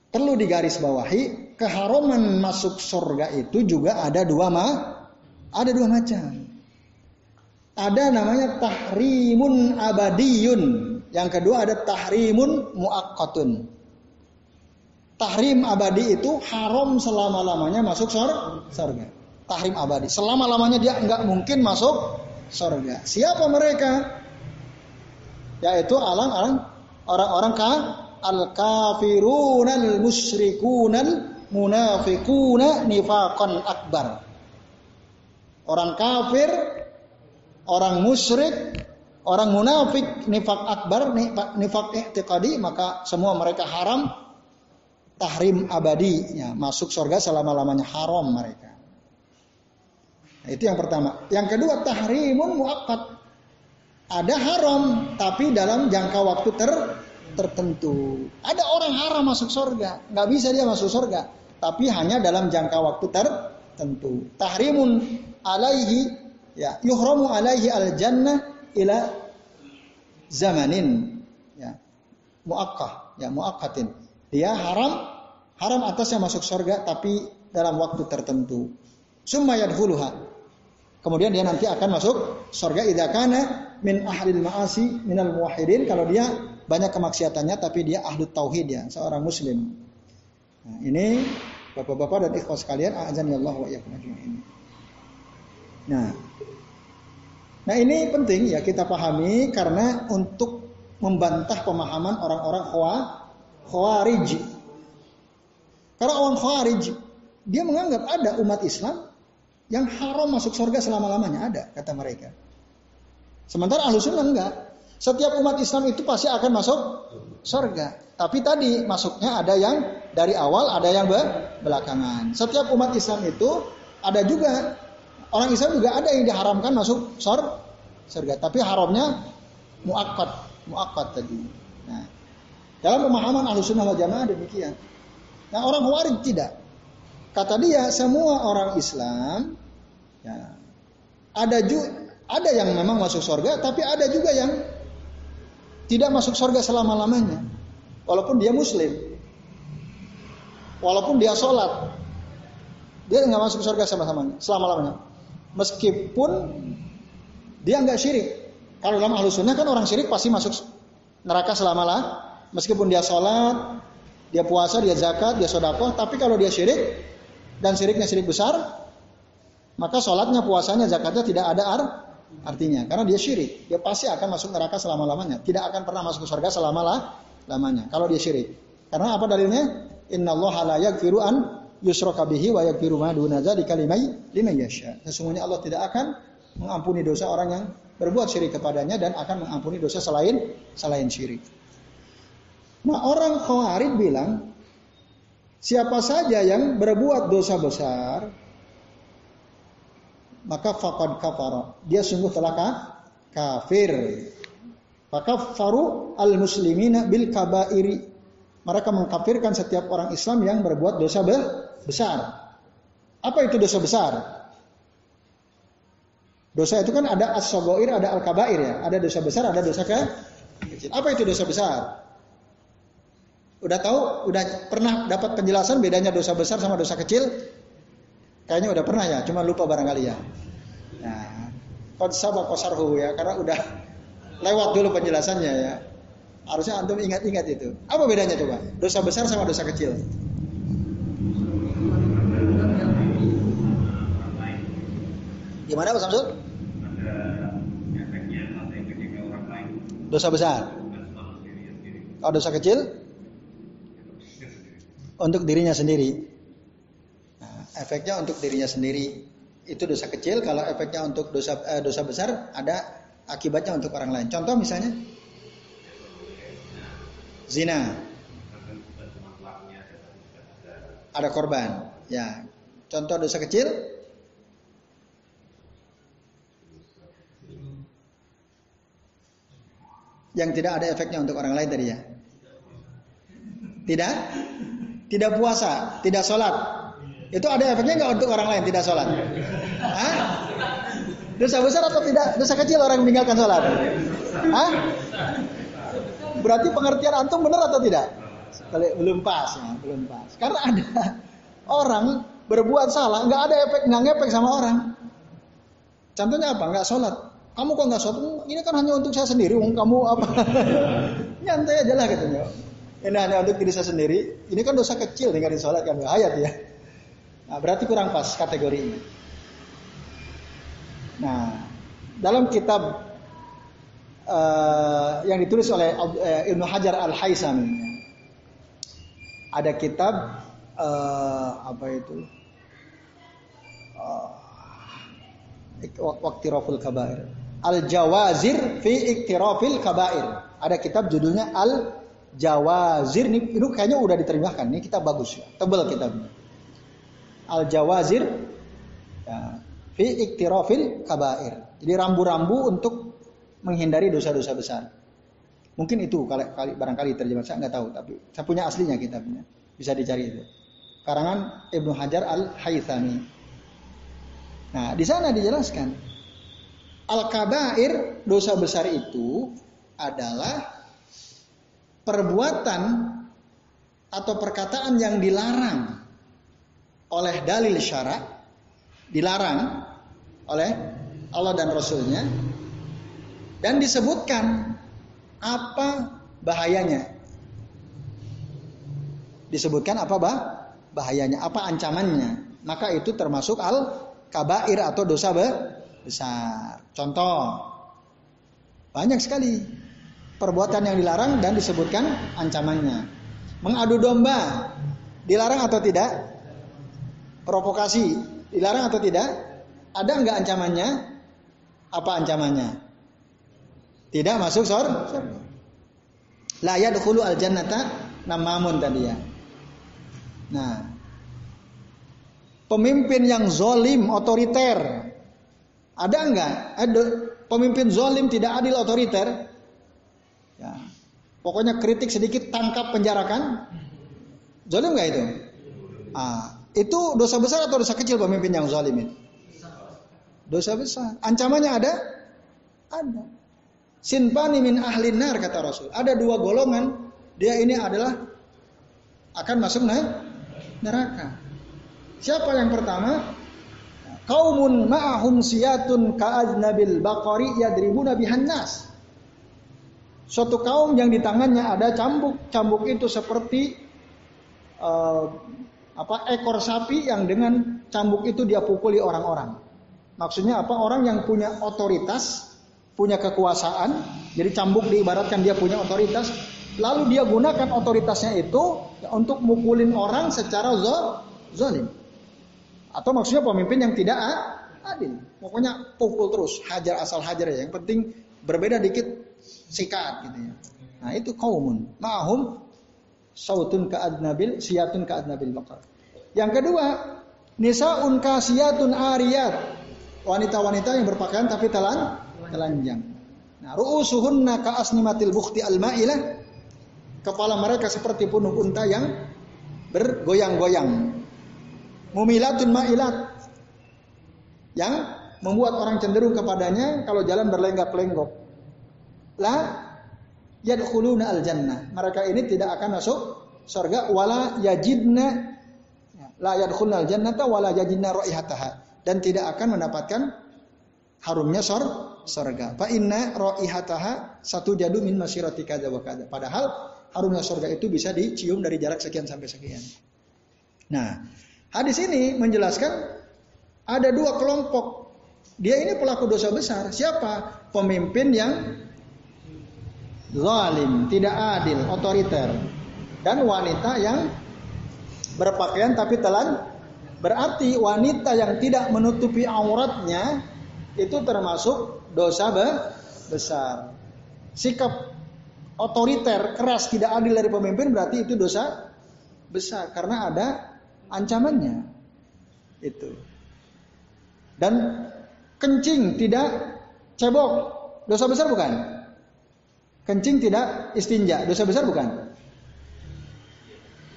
perlu digarisbawahi keharaman masuk surga itu juga ada dua ma ada dua macam. Ada namanya tahrimun abadiyun. Yang kedua ada tahrimun muakkatun. Tahrim abadi itu haram selama-lamanya masuk surga. Tahrim abadi. Selama-lamanya dia nggak mungkin masuk surga. Siapa mereka? Yaitu alang-alang orang-orang ka al-kafirun al-musyrikun munafikuna nifaqan akbar. Orang kafir, orang musyrik, orang munafik nifak akbar, nifak i'tiqadi, maka semua mereka haram tahrim abadi, ya, masuk surga selama-lamanya haram mereka. Nah, itu yang pertama. Yang kedua tahrimun muakkad. Ada haram tapi dalam jangka waktu ter tertentu. Ada orang haram masuk surga, nggak bisa dia masuk surga tapi hanya dalam jangka waktu tertentu. Tahrimun alaihi ya yuhramu alaihi al jannah ila zamanin ya muakkah ya muakkatin. Dia haram haram atasnya masuk surga tapi dalam waktu tertentu. Summa yadkhuluha. Kemudian dia nanti akan masuk surga idza kana min ahlil ma'asi minal muwahhidin kalau dia banyak kemaksiatannya tapi dia ahli tauhid ya, seorang muslim. Nah, ini Bapak-bapak dan ikhwas sekalian, azan Allah wa iyyakum Nah, Nah ini penting ya kita pahami karena untuk membantah pemahaman orang-orang khawarij. Karena orang khawarij dia menganggap ada umat Islam yang haram masuk surga selama-lamanya ada kata mereka. Sementara ahlu sunnah enggak. Setiap umat Islam itu pasti akan masuk surga. Tapi tadi masuknya ada yang dari awal, ada yang belakangan. Setiap umat Islam itu ada juga orang Islam juga ada yang diharamkan masuk surga. Tapi haramnya muakkad, muakkad tadi. Nah, dalam pemahaman ahlu sunnah wal jamaah demikian. Nah orang Khawarij tidak. Kata dia semua orang Islam ya, ada juga ada yang memang masuk surga, tapi ada juga yang tidak masuk surga selama-lamanya. Walaupun dia muslim. Walaupun dia sholat. Dia nggak masuk surga sama-sama selama-lamanya. Meskipun dia nggak syirik. Kalau dalam ahlu sunnah kan orang syirik pasti masuk neraka selama lah. Meskipun dia sholat, dia puasa, dia zakat, dia sodakoh. Tapi kalau dia syirik, dan syiriknya syirik besar, maka sholatnya, puasanya, zakatnya tidak ada ar artinya. Karena dia syirik, dia pasti akan masuk neraka selama-lamanya. Tidak akan pernah masuk ke surga selama-lamanya. Kalau dia syirik. Karena apa dalilnya? Inna Allah la yaghfiru an yusraka bihi wa yaghfiru ma duna dzalika liman yasha. Sesungguhnya Allah tidak akan mengampuni dosa orang yang berbuat syirik kepadanya dan akan mengampuni dosa selain selain syirik. Nah orang Khawarij bilang Siapa saja yang berbuat dosa besar, maka fakad kafara. Dia sungguh telah kafir. Maka faru al muslimina bil kabairi. Mereka mengkafirkan setiap orang Islam yang berbuat dosa besar. Apa itu dosa besar? Dosa itu kan ada as-sogoir, ada al-kabair ya. Ada dosa besar, ada dosa kecil. Apa itu dosa besar? Udah tahu, udah pernah dapat penjelasan bedanya dosa besar sama dosa kecil? Kayaknya udah pernah ya, cuma lupa barangkali ya. Nah, kosarhu ya, karena udah lewat dulu penjelasannya ya. Harusnya antum ingat-ingat itu. Apa bedanya coba? Dosa besar sama dosa kecil? Gimana Pak Samsul? Dosa besar. Kalau dosa kecil? Untuk dirinya sendiri. Nah, efeknya untuk dirinya sendiri itu dosa kecil. Kalau efeknya untuk dosa eh, dosa besar ada akibatnya untuk orang lain. Contoh misalnya zina. Ada korban. Ya. Contoh dosa kecil yang tidak ada efeknya untuk orang lain tadi ya. Tidak? Tidak puasa, tidak sholat, itu ada efeknya nggak untuk orang lain tidak sholat? Hah? Dosa besar atau tidak? Dosa kecil orang meninggalkan sholat? Hah? Berarti pengertian antum benar atau tidak? Kalau belum pas ya, belum pas. Karena ada orang berbuat salah, nggak ada efek, nggak ngefek sama orang. Contohnya apa? Nggak sholat. Kamu kok nggak sholat? Ini kan hanya untuk saya sendiri. Kamu apa? Nyantai aja lah katanya. Ini hanya untuk diri saya sendiri. Ini kan dosa kecil tinggal sholat kan ayat ya. Nah, berarti kurang pas kategori ini. Nah, dalam kitab uh, yang ditulis oleh uh, Ibnu Hajar Al Haisami ada kitab uh, apa itu uh, Waktiraful Kabair Al Jawazir fi Iktirafil Kabair ada kitab judulnya Al Jawazir ini, ini kayaknya udah diterjemahkan. Ini kita bagus ya, tebal kitabnya. Al Jawazir ya, fi iktirafil kabair. Jadi rambu-rambu untuk menghindari dosa-dosa besar. Mungkin itu kali, kali barangkali terjemah saya nggak tahu, tapi saya punya aslinya kitabnya. Bisa dicari itu. Karangan Ibnu Hajar Al Haythami. Nah, di sana dijelaskan al kabair dosa besar itu adalah perbuatan atau perkataan yang dilarang oleh dalil syarak, dilarang oleh Allah dan Rasulnya, dan disebutkan apa bahayanya. Disebutkan apa bah? bahayanya, apa ancamannya. Maka itu termasuk al kabair atau dosa besar. Contoh, banyak sekali perbuatan yang dilarang dan disebutkan ancamannya. Mengadu domba dilarang atau tidak? Provokasi dilarang atau tidak? Ada enggak ancamannya? Apa ancamannya? Tidak masuk surga. La yadkhulu al jannata namamun tadi ya. Nah, pemimpin yang zolim, otoriter, ada enggak? Ada pemimpin zolim tidak adil otoriter. Ya. Pokoknya kritik sedikit tangkap penjarakan. Zolim enggak itu? Ah, itu dosa besar atau dosa kecil pemimpin yang zolim itu? Dosa besar. Ancamannya ada? Ada. Sinpani min ahli nar kata Rasul. Ada dua golongan. Dia ini adalah akan masuk neraka. Siapa yang pertama? Kaumun ma'ahum siyatun ka'aznabil baqari yadribuna bihan nas. Suatu kaum yang di tangannya ada cambuk. Cambuk itu seperti uh, apa ekor sapi yang dengan cambuk itu dia pukuli orang-orang. Maksudnya apa? Orang yang punya otoritas, punya kekuasaan. Jadi cambuk diibaratkan dia punya otoritas. Lalu dia gunakan otoritasnya itu untuk mukulin orang secara zalim. Atau maksudnya pemimpin yang tidak adil. Pokoknya pukul terus, hajar asal hajar ya. Yang penting berbeda dikit sikat gitu ya. Nah itu kaumun. Ma'hum sautun ka'adnabil, siyatun ka'adnabil bakar. Yang kedua, nisaun kasiyatun ariyat. Wanita-wanita yang berpakaian tapi telan, telanjang. Nah, ru'usuhunna ka'asnimatil bukti al-ma'ilah. Kepala mereka seperti punuk unta yang bergoyang-goyang. Mumilatun ma'ilat. Yang membuat orang cenderung kepadanya kalau jalan berlenggak-lenggok. La yadkhuluna al jannah. Mereka ini tidak akan masuk surga wala yajidna la yadkhuluna al jannata wala yajidna raihataha dan tidak akan mendapatkan harumnya sor surga. Fa inna raihataha satu jadu min masirati kadza wa kadza. Padahal harumnya surga itu bisa dicium dari jarak sekian sampai sekian. Nah, Hadis ini menjelaskan ada dua kelompok. Dia ini pelaku dosa besar. Siapa? Pemimpin yang zalim, tidak adil, otoriter. Dan wanita yang berpakaian tapi telan. Berarti wanita yang tidak menutupi auratnya itu termasuk dosa besar. Sikap otoriter, keras, tidak adil dari pemimpin berarti itu dosa besar karena ada ancamannya. Itu. Dan kencing tidak cebok, dosa besar bukan? Kencing tidak istinja, dosa besar bukan?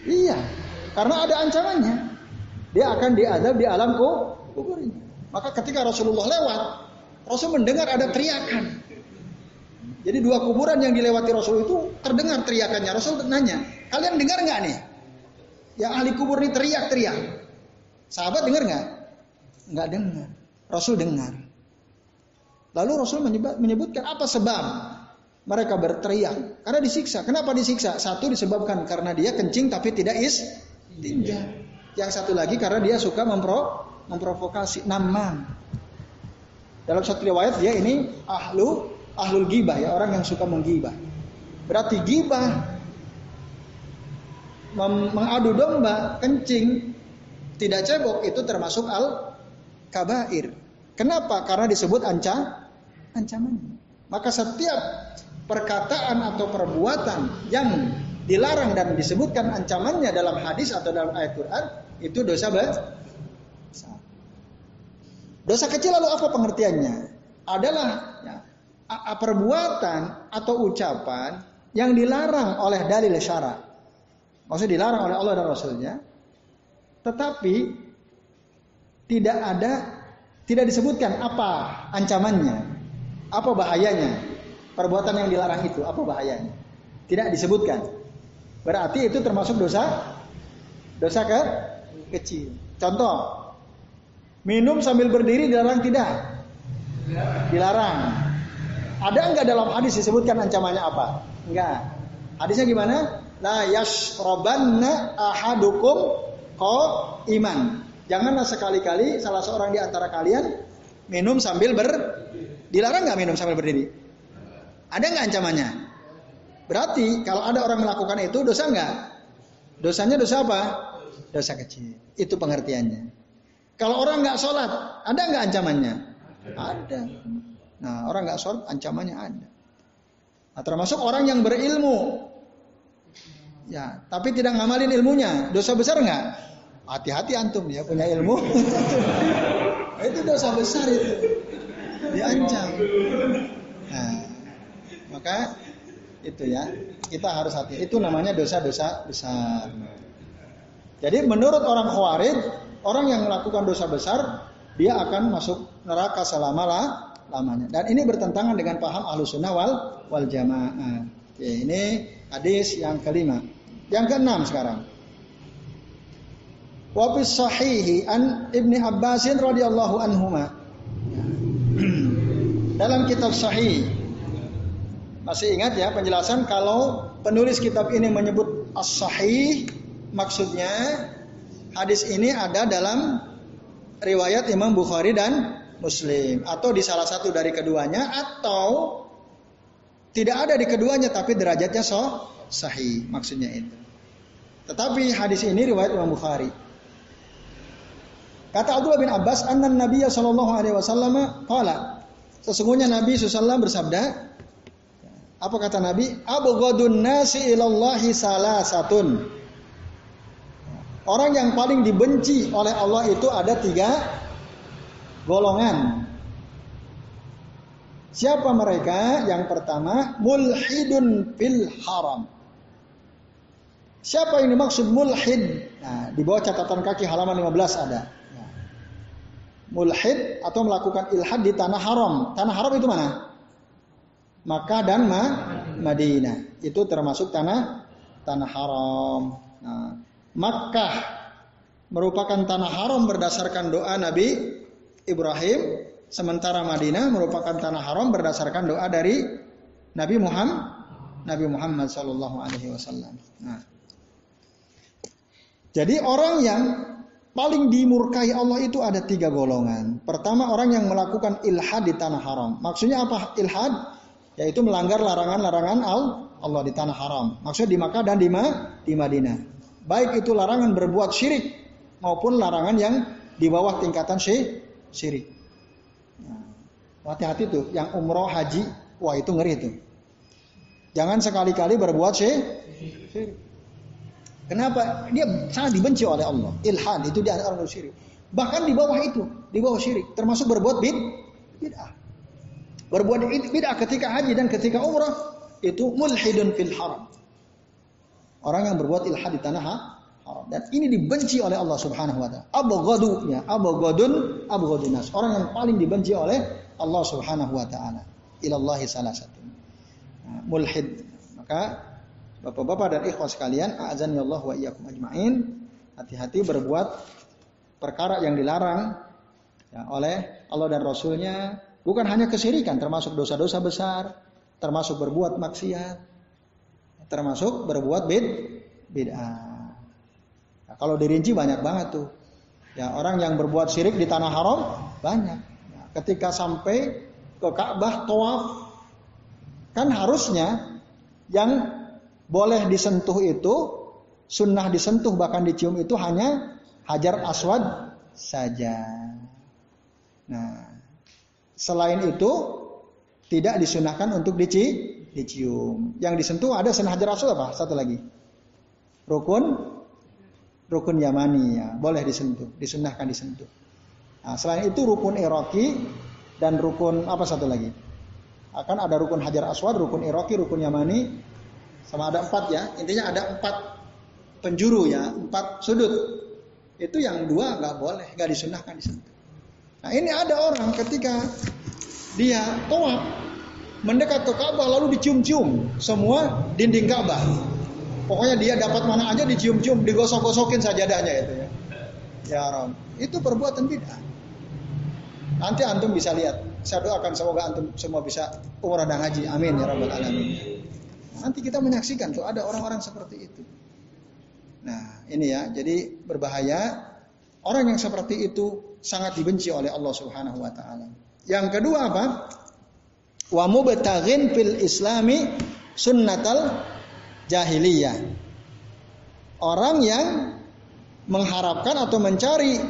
Iya, karena ada ancamannya. Dia akan diadab di alam kubur ini. Maka ketika Rasulullah lewat, Rasul mendengar ada teriakan. Jadi dua kuburan yang dilewati Rasul itu terdengar teriakannya. Rasul nanya, kalian dengar nggak nih? Yang ahli kubur ini teriak-teriak. Sahabat dengar nggak? Nggak dengar. Rasul dengar. Lalu Rasul menyebutkan apa sebab mereka berteriak? Karena disiksa. Kenapa disiksa? Satu disebabkan karena dia kencing tapi tidak is tinja. Yang satu lagi karena dia suka mempro memprovokasi namam. Dalam satu riwayat dia ini ahlu ahlul gibah ya orang yang suka menggibah. Berarti gibah mengadu domba, kencing, tidak cebok itu termasuk al kabair. Kenapa? Karena disebut anca ancaman. Maka setiap perkataan atau perbuatan yang dilarang dan disebutkan ancamannya dalam hadis atau dalam ayat Quran itu dosa besar. Dosa kecil lalu apa pengertiannya? Adalah ya, perbuatan atau ucapan yang dilarang oleh dalil syarak Maksudnya dilarang oleh Allah dan Rasulnya. Tetapi tidak ada, tidak disebutkan apa ancamannya, apa bahayanya. Perbuatan yang dilarang itu, apa bahayanya. Tidak disebutkan. Berarti itu termasuk dosa dosa ke kecil. Contoh, minum sambil berdiri dilarang tidak? Dilarang. Ada enggak dalam hadis disebutkan ancamannya apa? Enggak. Hadisnya gimana? la yashrabanna ahadukum iman. Janganlah sekali-kali salah seorang di antara kalian minum sambil ber dilarang nggak minum sambil berdiri? Ada nggak ancamannya? Berarti kalau ada orang melakukan itu dosa nggak? Dosanya dosa apa? Dosa kecil. Itu pengertiannya. Kalau orang nggak sholat, ada nggak ancamannya? Ada. Nah orang nggak sholat ancamannya ada. Nah, termasuk orang yang berilmu, ya tapi tidak ngamalin ilmunya, dosa besar nggak? Hati-hati antum ya punya ilmu. itu dosa besar itu. Diancam. Nah, maka itu ya kita harus hati. Itu namanya dosa-dosa besar. Jadi menurut orang Khawarij, orang yang melakukan dosa besar dia akan masuk neraka selama lamanya. Dan ini bertentangan dengan paham sunnah wal wal jamaah. Oke, ini hadis yang kelima. Yang keenam sekarang. Wa sahihi an Ibni Abbasin radhiyallahu anhuma. Dalam kitab sahih masih ingat ya penjelasan kalau penulis kitab ini menyebut as-sahih maksudnya hadis ini ada dalam riwayat Imam Bukhari dan Muslim atau di salah satu dari keduanya atau tidak ada di keduanya tapi derajatnya so sahih maksudnya itu. Tetapi hadis ini riwayat Imam Bukhari. Kata Abdullah bin Abbas, anna Nabi sallallahu alaihi wasallam qala. Sesungguhnya Nabi sallallahu bersabda, apa kata Nabi? Abghadun nasi ilallahi salasatun. Orang yang paling dibenci oleh Allah itu ada tiga golongan. Siapa mereka? Yang pertama, mulhidun fil haram. Siapa yang dimaksud mulhid? Nah, di bawah catatan kaki halaman 15 ada mulhid atau melakukan ilhad di tanah haram. Tanah haram itu mana? Makkah dan Ma Madinah. Itu termasuk tanah tanah haram. Nah, Makkah merupakan tanah haram berdasarkan doa Nabi Ibrahim, sementara Madinah merupakan tanah haram berdasarkan doa dari Nabi Muhammad Nabi Muhammad Shallallahu Alaihi Wasallam. Nah, jadi orang yang paling dimurkai Allah itu ada tiga golongan. Pertama orang yang melakukan ilhad di tanah haram. Maksudnya apa ilhad? Yaitu melanggar larangan-larangan Allah di tanah haram. Maksudnya di Makkah dan di, Ma, di Madinah. Baik itu larangan berbuat syirik maupun larangan yang di bawah tingkatan syirik. Nah, hati-hati tuh, yang umroh haji, wah itu ngeri tuh. Jangan sekali-kali berbuat syirik. Kenapa? Dia sangat dibenci oleh Allah. Ilhad itu di antara syirik. Bahkan di bawah itu, di bawah syirik, termasuk berbuat bid, bid'ah. Berbuat bid'ah ketika haji dan ketika umrah itu mulhidun fil haram. Orang yang berbuat ilhad di tanah haram dan ini dibenci oleh Allah Subhanahu wa taala. Abghadu ya, abghadun abghadunas. Orang yang paling dibenci oleh Allah Subhanahu wa taala. Ilallahi salah satu. Nah, mulhid. Maka Bapak-bapak dan ikhwan sekalian, azan ya Allah wa iyyakum ajmain. Hati-hati berbuat perkara yang dilarang ya, oleh Allah dan Rasulnya. Bukan hanya kesirikan, termasuk dosa-dosa besar, termasuk berbuat maksiat, termasuk berbuat bid, bid'ah. Nah, kalau dirinci banyak banget tuh. Ya, orang yang berbuat syirik di tanah haram banyak. Ya, ketika sampai ke Ka'bah tawaf kan harusnya yang boleh disentuh itu, sunnah disentuh bahkan dicium itu hanya hajar aswad saja. Nah, selain itu tidak disunahkan untuk dici, dicium. Yang disentuh ada sunnah hajar aswad apa? Satu lagi. Rukun rukun Yamani ya, boleh disentuh, disunahkan disentuh. Nah, selain itu rukun Iraki dan rukun apa satu lagi? Akan ada rukun Hajar Aswad, rukun Iraki, rukun Yamani, sama ada empat ya. Intinya ada empat penjuru ya, empat sudut. Itu yang dua nggak boleh, nggak disunahkan disentuh. Nah ini ada orang ketika dia toa mendekat ke Ka'bah lalu dicium-cium semua dinding Ka'bah. Pokoknya dia dapat mana aja dicium-cium, digosok-gosokin sajadahnya itu ya. Ya Rom, itu perbuatan bid'ah. Nanti antum bisa lihat. Saya doakan semoga antum semua bisa umrah dan haji. Amin ya rabbal alamin. Nanti kita menyaksikan tuh ada orang-orang seperti itu. Nah, ini ya, jadi berbahaya Orang yang seperti itu sangat dibenci oleh Allah Subhanahu wa taala. Yang kedua apa? Wa mubtaghin fil islami sunnatal jahiliyah. Orang yang mengharapkan atau mencari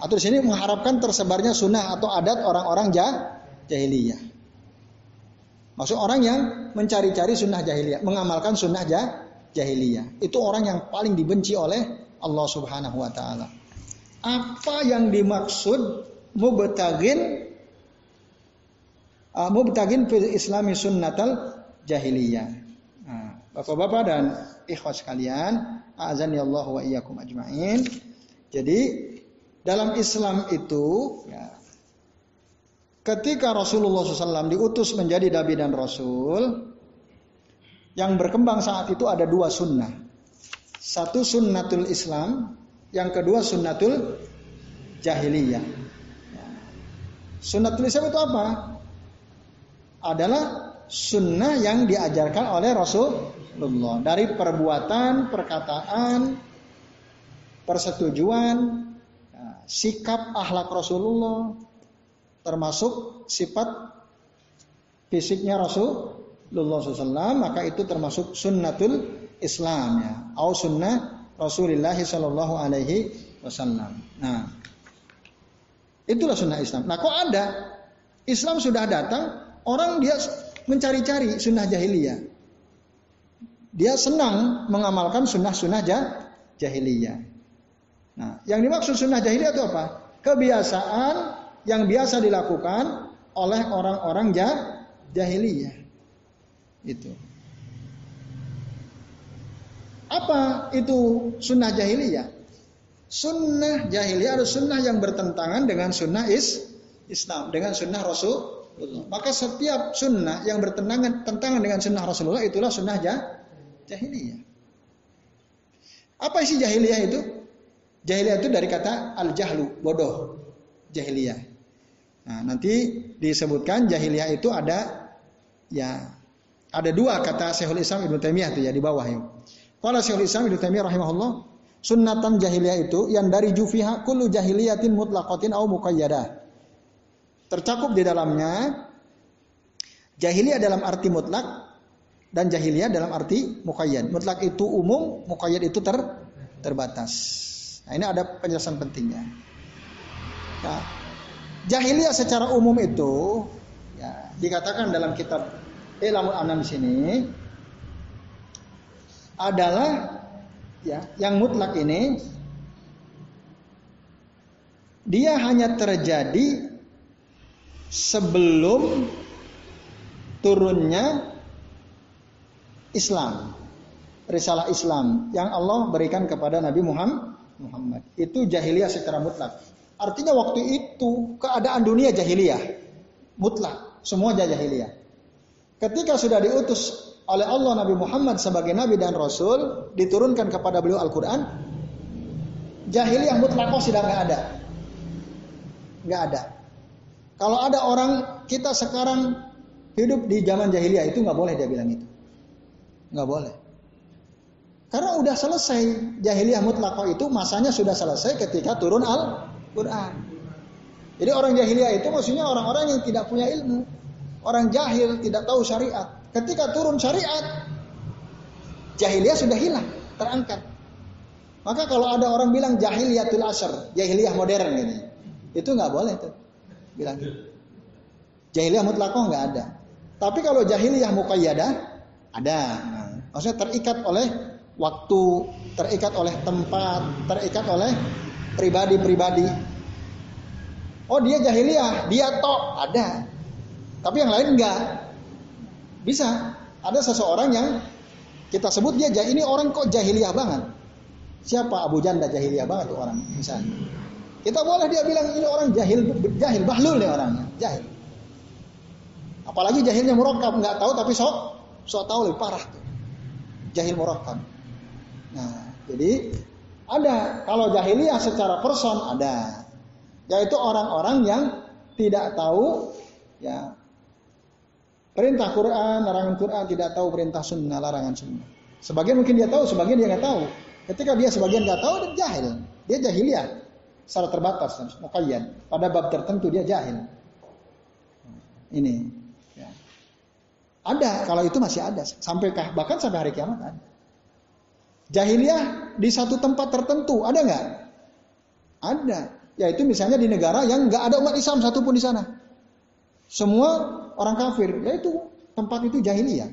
atau di sini mengharapkan tersebarnya sunnah atau adat orang-orang jahiliyah. Maksud orang yang mencari-cari sunnah jahiliyah, mengamalkan sunnah jahiliyah. Itu orang yang paling dibenci oleh Allah Subhanahu wa taala. Apa yang dimaksud mubtagin uh, mubtagin fil islami sunnatal jahiliyah. Nah, Bapak-bapak dan ikhwas sekalian, azan ya Allah wa iyyakum ajmain. Jadi dalam Islam itu ya, ketika Rasulullah SAW diutus menjadi nabi dan rasul, yang berkembang saat itu ada dua sunnah. Satu sunnatul Islam, yang kedua sunnatul jahiliyah. Sunnatul Islam itu apa? Adalah sunnah yang diajarkan oleh Rasulullah dari perbuatan, perkataan, persetujuan, ya, sikap akhlak Rasulullah, termasuk sifat fisiknya Rasulullah SAW, maka itu termasuk sunnatul Islam ya, au sunnah Rasulullah Shallallahu Alaihi Wasallam. Nah, itulah sunnah Islam. Nah, kok ada Islam sudah datang, orang dia mencari-cari sunnah jahiliyah. Dia senang mengamalkan sunnah-sunnah jahiliyah. Nah, yang dimaksud sunnah jahiliyah itu apa? Kebiasaan yang biasa dilakukan oleh orang-orang jahiliyah. Itu. Apa itu sunnah jahiliyah? Sunnah jahiliyah adalah sunnah yang bertentangan dengan sunnah is Islam, dengan sunnah Rasul. Maka setiap sunnah yang bertentangan tentangan dengan sunnah Rasulullah itulah sunnah jahiliyah. Apa isi jahiliyah itu? Jahiliyah itu dari kata al-jahlu, bodoh. Jahiliyah. Nah, nanti disebutkan jahiliyah itu ada ya ada dua kata Syekhul Islam Ibnu Taimiyah itu ya di bawah ya. Qala Syekhul Islam Ibnu Taimiyah rahimahullah, sunnatan jahiliyah itu yang dari jufiha kullu jahiliyatin mutlaqatin au muqayyadah. Tercakup di dalamnya jahiliyah dalam arti mutlak dan jahiliyah dalam arti muqayyad. Mutlak itu umum, muqayyad itu ter terbatas. Nah, ini ada penjelasan pentingnya. Nah, jahiliyah secara umum itu ya, dikatakan dalam kitab Ilmu Anam sini adalah ya yang mutlak ini dia hanya terjadi sebelum turunnya Islam, risalah Islam yang Allah berikan kepada Nabi Muhammad. Itu jahiliyah secara mutlak. Artinya waktu itu keadaan dunia jahiliyah, mutlak, semua jahiliyah. Ketika sudah diutus oleh Allah Nabi Muhammad sebagai nabi dan rasul diturunkan kepada beliau Al-Qur'an jahiliyah mutlakoh sudah nggak ada. Nggak ada. Kalau ada orang kita sekarang hidup di zaman jahiliyah itu nggak boleh dia bilang itu. Nggak boleh. Karena udah selesai jahiliyah mutlakoh itu masanya sudah selesai ketika turun Al-Quran. Jadi orang jahiliyah itu maksudnya orang-orang yang tidak punya ilmu orang jahil tidak tahu syariat Ketika turun syariat, jahiliyah sudah hilang, terangkat. Maka kalau ada orang bilang jahiliyatul asr, jahiliyah modern ini, itu nggak boleh tuh bilang. Jahiliyah mutlakoh nggak ada. Tapi kalau jahiliyah muqayyadah ada. Nah, maksudnya terikat oleh waktu, terikat oleh tempat, terikat oleh pribadi-pribadi. Oh dia jahiliyah, dia tok ada. Tapi yang lain enggak. Bisa. Ada seseorang yang kita sebut dia ini orang kok jahiliyah banget. Siapa Abu Janda jahiliyah banget tuh orang misalnya. Kita boleh dia bilang ini orang jahil jahil bahlul nih orangnya, jahil. Apalagi jahilnya murakkab nggak tahu tapi sok sok tahu lebih parah tuh. Jahil murakkab. Nah, jadi ada kalau jahiliyah secara person ada. Yaitu orang-orang yang tidak tahu ya Perintah Quran, larangan Quran, tidak tahu perintah sunnah, larangan sunnah. Sebagian mungkin dia tahu, sebagian dia nggak tahu. Ketika dia sebagian nggak tahu, dia jahil. Dia jahiliyah secara terbatas, muqayyad. Pada bab tertentu dia jahil. Ini. Ya. Ada, kalau itu masih ada. Sampai bahkan sampai hari kiamat ada. Jahiliyah di satu tempat tertentu, ada nggak? Ada. Yaitu misalnya di negara yang nggak ada umat Islam satupun di sana. Semua orang kafir, yaitu tempat itu jahiliyah.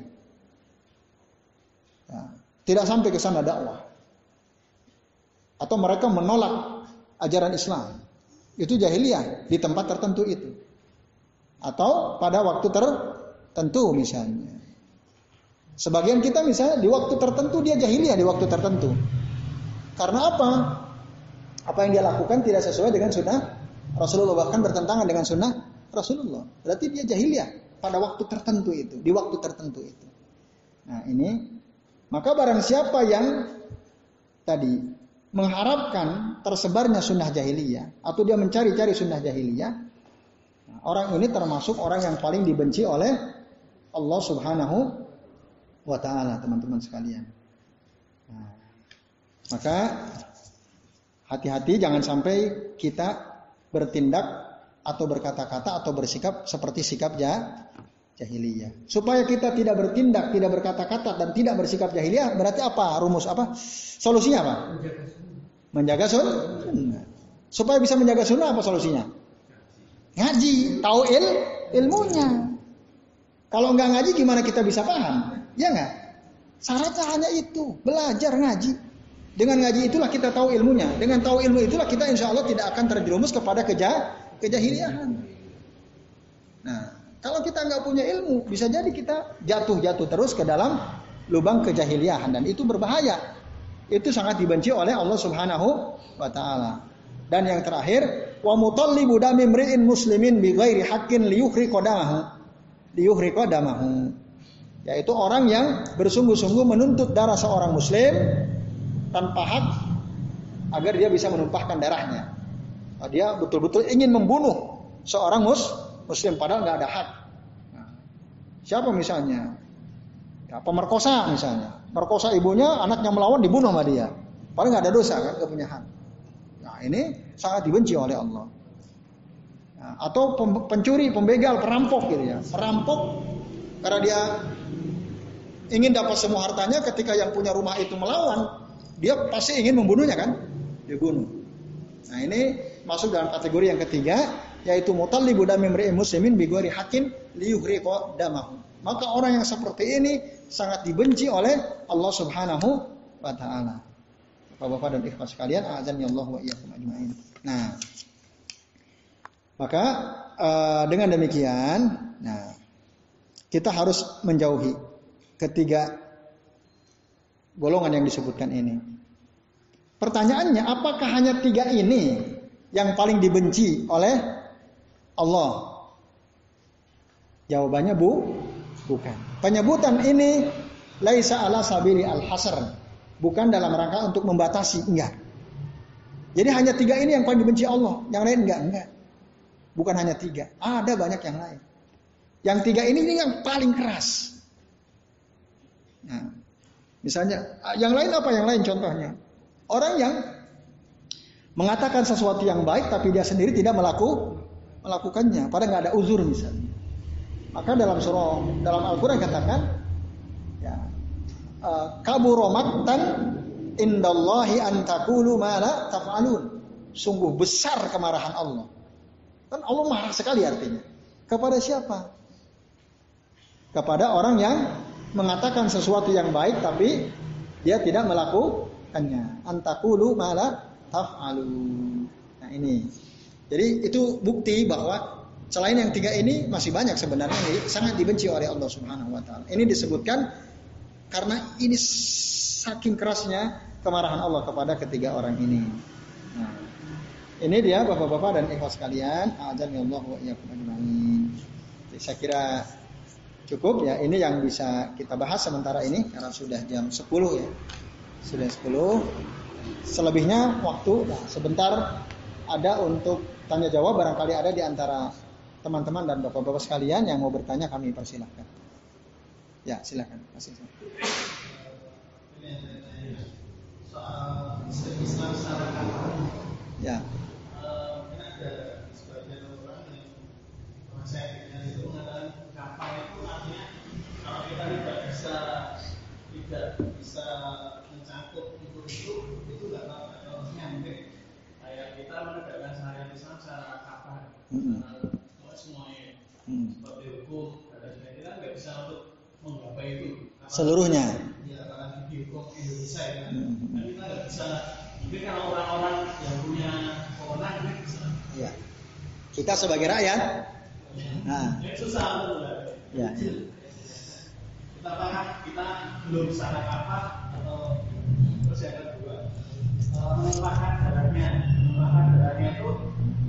Ya. Tidak sampai ke sana dakwah atau mereka menolak ajaran Islam. Itu jahiliyah di tempat tertentu itu. Atau pada waktu tertentu misalnya. Sebagian kita misalnya di waktu tertentu dia jahiliyah di waktu tertentu. Karena apa? Apa yang dia lakukan tidak sesuai dengan sunnah Rasulullah bahkan bertentangan dengan sunnah Rasulullah. Berarti dia jahiliyah pada waktu tertentu itu, di waktu tertentu itu. Nah ini maka barang siapa yang tadi mengharapkan tersebarnya sunnah jahiliyah atau dia mencari-cari sunnah jahiliyah, orang ini termasuk orang yang paling dibenci oleh Allah Subhanahu wa taala, teman-teman sekalian. Nah, maka hati-hati jangan sampai kita bertindak atau berkata-kata atau bersikap seperti sikap jahiliyah. Supaya kita tidak bertindak, tidak berkata-kata dan tidak bersikap jahiliyah, berarti apa? Rumus apa? Solusinya apa? Menjaga sunnah. Supaya bisa menjaga sunnah apa solusinya? Ngaji, tahu il, ilmunya. Kalau nggak ngaji gimana kita bisa paham? Ya nggak? Syaratnya hanya itu, belajar ngaji. Dengan ngaji itulah kita tahu ilmunya. Dengan tahu ilmu itulah kita insya Allah tidak akan terjerumus kepada keja kejahiliahan. Nah, kalau kita nggak punya ilmu, bisa jadi kita jatuh-jatuh terus ke dalam lubang kejahiliahan dan itu berbahaya itu sangat dibenci oleh Allah Subhanahu wa taala. Dan yang terakhir, wa mutallibu dami mri'in muslimin bi ghairi haqqin liyuhri qadamahu. Liyuhri qadamahu. Yaitu orang yang bersungguh-sungguh menuntut darah seorang muslim tanpa hak agar dia bisa menumpahkan darahnya. Nah, dia betul-betul ingin membunuh seorang mus muslim padahal nggak ada hak. Nah, siapa misalnya? Ya, pemerkosa misalnya merkosa ibunya, anaknya melawan dibunuh sama dia. Paling nggak ada dosa kan, gak punya hak. Nah ini sangat dibenci oleh Allah. Nah, atau pencuri, pembegal, perampok gitu ya. Perampok karena dia ingin dapat semua hartanya ketika yang punya rumah itu melawan, dia pasti ingin membunuhnya kan? Dibunuh. Nah ini masuk dalam kategori yang ketiga yaitu mutallibu dami muslimin bi ghairi haqqin liyuhriqa damahu. Maka orang yang seperti ini sangat dibenci oleh Allah Subhanahu wa taala. Bapak-bapak dan ikhwas sekalian, azan ya Allah wa iyyakum ajmain. Nah, maka uh, dengan demikian, nah kita harus menjauhi ketiga golongan yang disebutkan ini. Pertanyaannya, apakah hanya tiga ini yang paling dibenci oleh Allah? Jawabannya bu, Bukan. Penyebutan ini laisa ala sabili al-hasr. Bukan dalam rangka untuk membatasi, enggak. Jadi hanya tiga ini yang paling dibenci Allah, yang lain enggak, enggak. Bukan hanya tiga, ada banyak yang lain. Yang tiga ini, ini yang paling keras. Nah, misalnya, yang lain apa yang lain contohnya? Orang yang mengatakan sesuatu yang baik tapi dia sendiri tidak melaku, melakukannya, pada nggak ada uzur misalnya. Maka dalam surah dalam Al-Qur'an katakan ya uh, kaburomaktan indallahi antakulu mala taf'alun. Sungguh besar kemarahan Allah. Kan Allah marah sekali artinya. Kepada siapa? Kepada orang yang mengatakan sesuatu yang baik tapi dia tidak melakukannya. Antakulu mala taf'alun. Nah ini. Jadi itu bukti bahwa Selain yang tiga ini masih banyak sebenarnya yang sangat dibenci oleh Allah Subhanahu wa taala. Ini disebutkan karena ini saking kerasnya kemarahan Allah kepada ketiga orang ini. Nah, ini dia Bapak-bapak dan ikhwas sekalian, azan ya Allah wa. Saya kira cukup ya. Ini yang bisa kita bahas sementara ini karena sudah jam 10 ya. Sudah 10. Selebihnya waktu nah, sebentar ada untuk tanya jawab barangkali ada di antara teman-teman dan bapak-bapak sekalian yang mau bertanya kami persilahkan. Ya, silakan. Masih. Soal. Ya. Kalau kita tidak bisa tidak bisa kafah Mm-mm. semua semuanya Hmm. seperti hukum dan sebagainya kita nggak bisa untuk menggapai itu Apalagi- Seluruhnya. ya apalagi di hukum Indonesia ya Mm-mm. Kan kita nggak bisa mungkin kalau orang-orang yang punya wewenang ini bisa Ya. Kita sebagai rakyat. Nah, susah untuk Ya, ya. kita apakah kita belum secara kapal atau terus yang kedua darahnya darahnya itu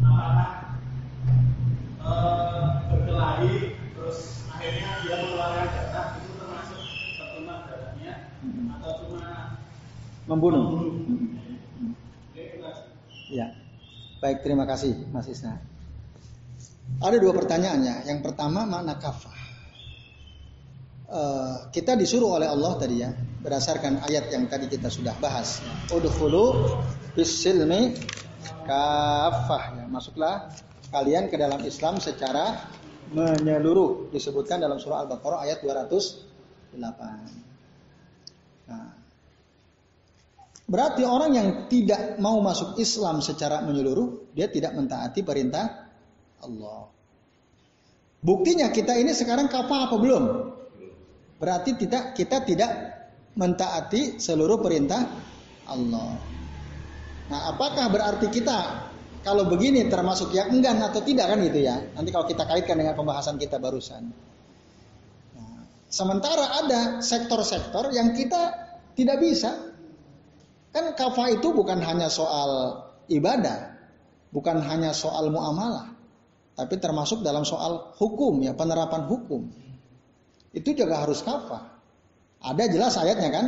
apakah berkelahi terus akhirnya dia mengeluarkan darah itu termasuk tertumpah darahnya Mm-mm. atau cuma membunuh. membunuh kita Ya. Baik, terima kasih Mas Isna. Ada dua pertanyaannya. Yang pertama makna kafah. Eh, kita disuruh oleh Allah tadi ya, berdasarkan ayat yang tadi kita sudah bahas. Udkhulu bisilmi kafah. Ya, masuklah kalian ke dalam Islam secara menyeluruh. Disebutkan dalam surah Al-Baqarah ayat 208. Nah, Berarti orang yang tidak mau masuk Islam secara menyeluruh, dia tidak mentaati perintah Allah. Buktinya kita ini sekarang kafah apa belum? Berarti tidak kita tidak mentaati seluruh perintah Allah. Nah, apakah berarti kita kalau begini termasuk yang enggan atau tidak kan gitu ya? Nanti kalau kita kaitkan dengan pembahasan kita barusan. Nah, sementara ada sektor-sektor yang kita tidak bisa Kan kafah itu bukan hanya soal ibadah, bukan hanya soal muamalah, tapi termasuk dalam soal hukum ya, penerapan hukum. Itu juga harus kafah. Ada jelas ayatnya kan?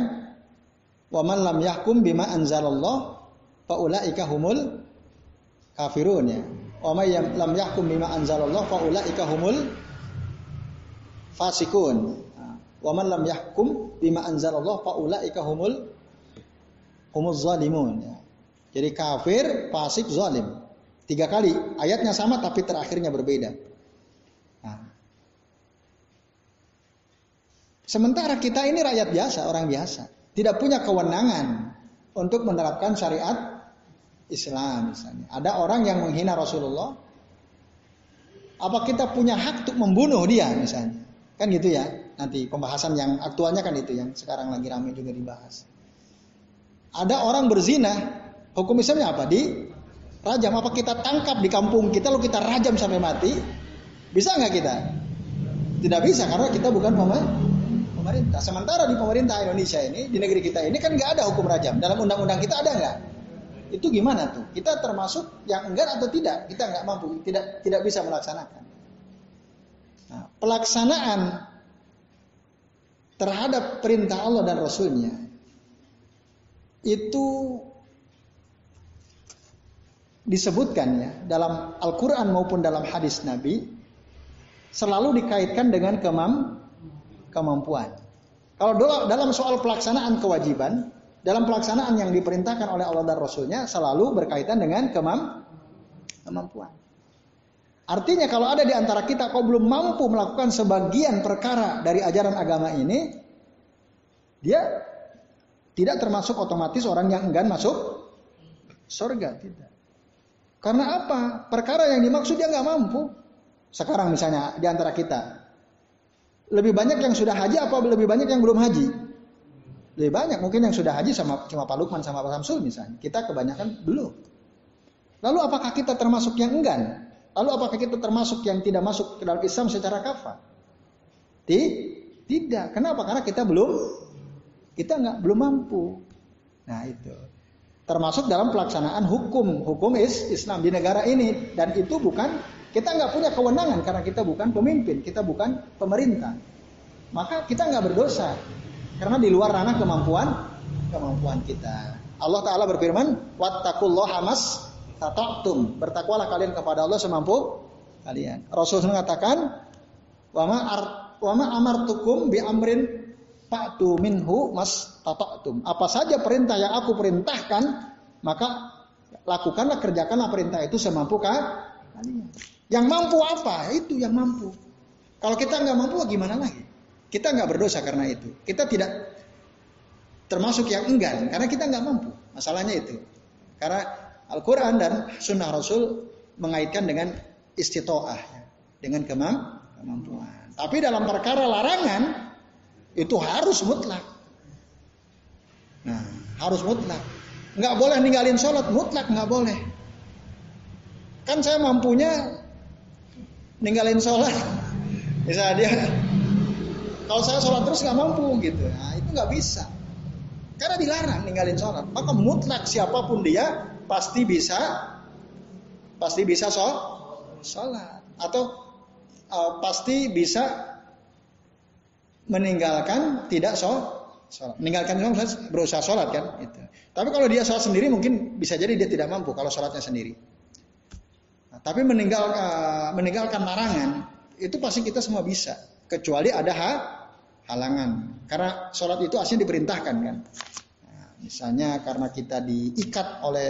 Wa man lam yahkum bima anzalallah faulaika humul kafirun ya. Wa may lam yahkum bima anzalallah faulaika humul fasikun. Wa man lam yahkum bima anzalallah faulaika humul humuz zalimun ya. Jadi kafir, fasik, zalim. Tiga kali ayatnya sama tapi terakhirnya berbeda. Nah. Sementara kita ini rakyat biasa, orang biasa, tidak punya kewenangan untuk menerapkan syariat Islam misalnya. Ada orang yang menghina Rasulullah, apa kita punya hak untuk membunuh dia misalnya? Kan gitu ya. Nanti pembahasan yang aktualnya kan itu yang sekarang lagi ramai juga dibahas. Ada orang berzina, hukum Islamnya apa? Di rajam. Apa kita tangkap di kampung kita lalu kita rajam sampai mati? Bisa nggak kita? Tidak bisa karena kita bukan pemerintah. Sementara di pemerintah Indonesia ini, di negeri kita ini kan nggak ada hukum rajam. Dalam undang-undang kita ada nggak? Itu gimana tuh? Kita termasuk yang enggak atau tidak? Kita nggak mampu, tidak tidak bisa melaksanakan. Nah, pelaksanaan terhadap perintah Allah dan Rasulnya itu disebutkan ya dalam Al-Quran maupun dalam hadis Nabi selalu dikaitkan dengan kemam, kemampuan. Kalau dalam soal pelaksanaan kewajiban, dalam pelaksanaan yang diperintahkan oleh Allah dan Rasulnya selalu berkaitan dengan kemam, kemampuan. Artinya kalau ada di antara kita kok belum mampu melakukan sebagian perkara dari ajaran agama ini, dia tidak termasuk otomatis orang yang enggan masuk surga, tidak. Karena apa? Perkara yang dimaksud dia nggak mampu. Sekarang misalnya di antara kita, lebih banyak yang sudah haji apa lebih banyak yang belum haji? Lebih banyak mungkin yang sudah haji sama cuma Pak Lukman sama Pak Samsul misalnya. Kita kebanyakan belum. Lalu apakah kita termasuk yang enggan? Lalu apakah kita termasuk yang tidak masuk ke dalam Islam secara kafah? Ti- Tidak. Kenapa? Karena kita belum kita nggak belum mampu. Nah itu termasuk dalam pelaksanaan hukum hukum is Islam di negara ini dan itu bukan kita nggak punya kewenangan karena kita bukan pemimpin kita bukan pemerintah maka kita nggak berdosa karena di luar ranah kemampuan kemampuan kita Allah Taala berfirman wattaqullaha mas tata'tum bertakwalah kalian kepada Allah semampu kalian Rasul mengatakan wama ar wama amartukum bi amrin Fa'tu minhu mas tata'tum. Apa saja perintah yang aku perintahkan, maka lakukanlah kerjakanlah perintah itu semampu kalian. Yang mampu apa? Itu yang mampu. Kalau kita nggak mampu gimana lagi? Kita nggak berdosa karena itu. Kita tidak termasuk yang enggan karena kita nggak mampu. Masalahnya itu. Karena Al-Quran dan Sunnah Rasul mengaitkan dengan istitoah, dengan kemampuan. Tapi dalam perkara larangan itu harus mutlak. Nah, harus mutlak. Nggak boleh ninggalin sholat, mutlak nggak boleh. Kan saya mampunya ninggalin sholat. Misalnya dia, kalau saya sholat terus nggak mampu gitu, nah, itu nggak bisa. Karena dilarang ninggalin sholat. Maka mutlak siapa pun dia pasti bisa, pasti bisa sholat. Atau uh, pasti bisa meninggalkan tidak sholat. Meninggalkan sholat berusaha sholat kan. Itu. Tapi kalau dia sholat sendiri mungkin bisa jadi dia tidak mampu kalau sholatnya sendiri. Nah, tapi meninggal, uh, meninggalkan larangan itu pasti kita semua bisa. Kecuali ada hak halangan. Karena sholat itu aslinya diperintahkan kan. Nah, misalnya karena kita diikat oleh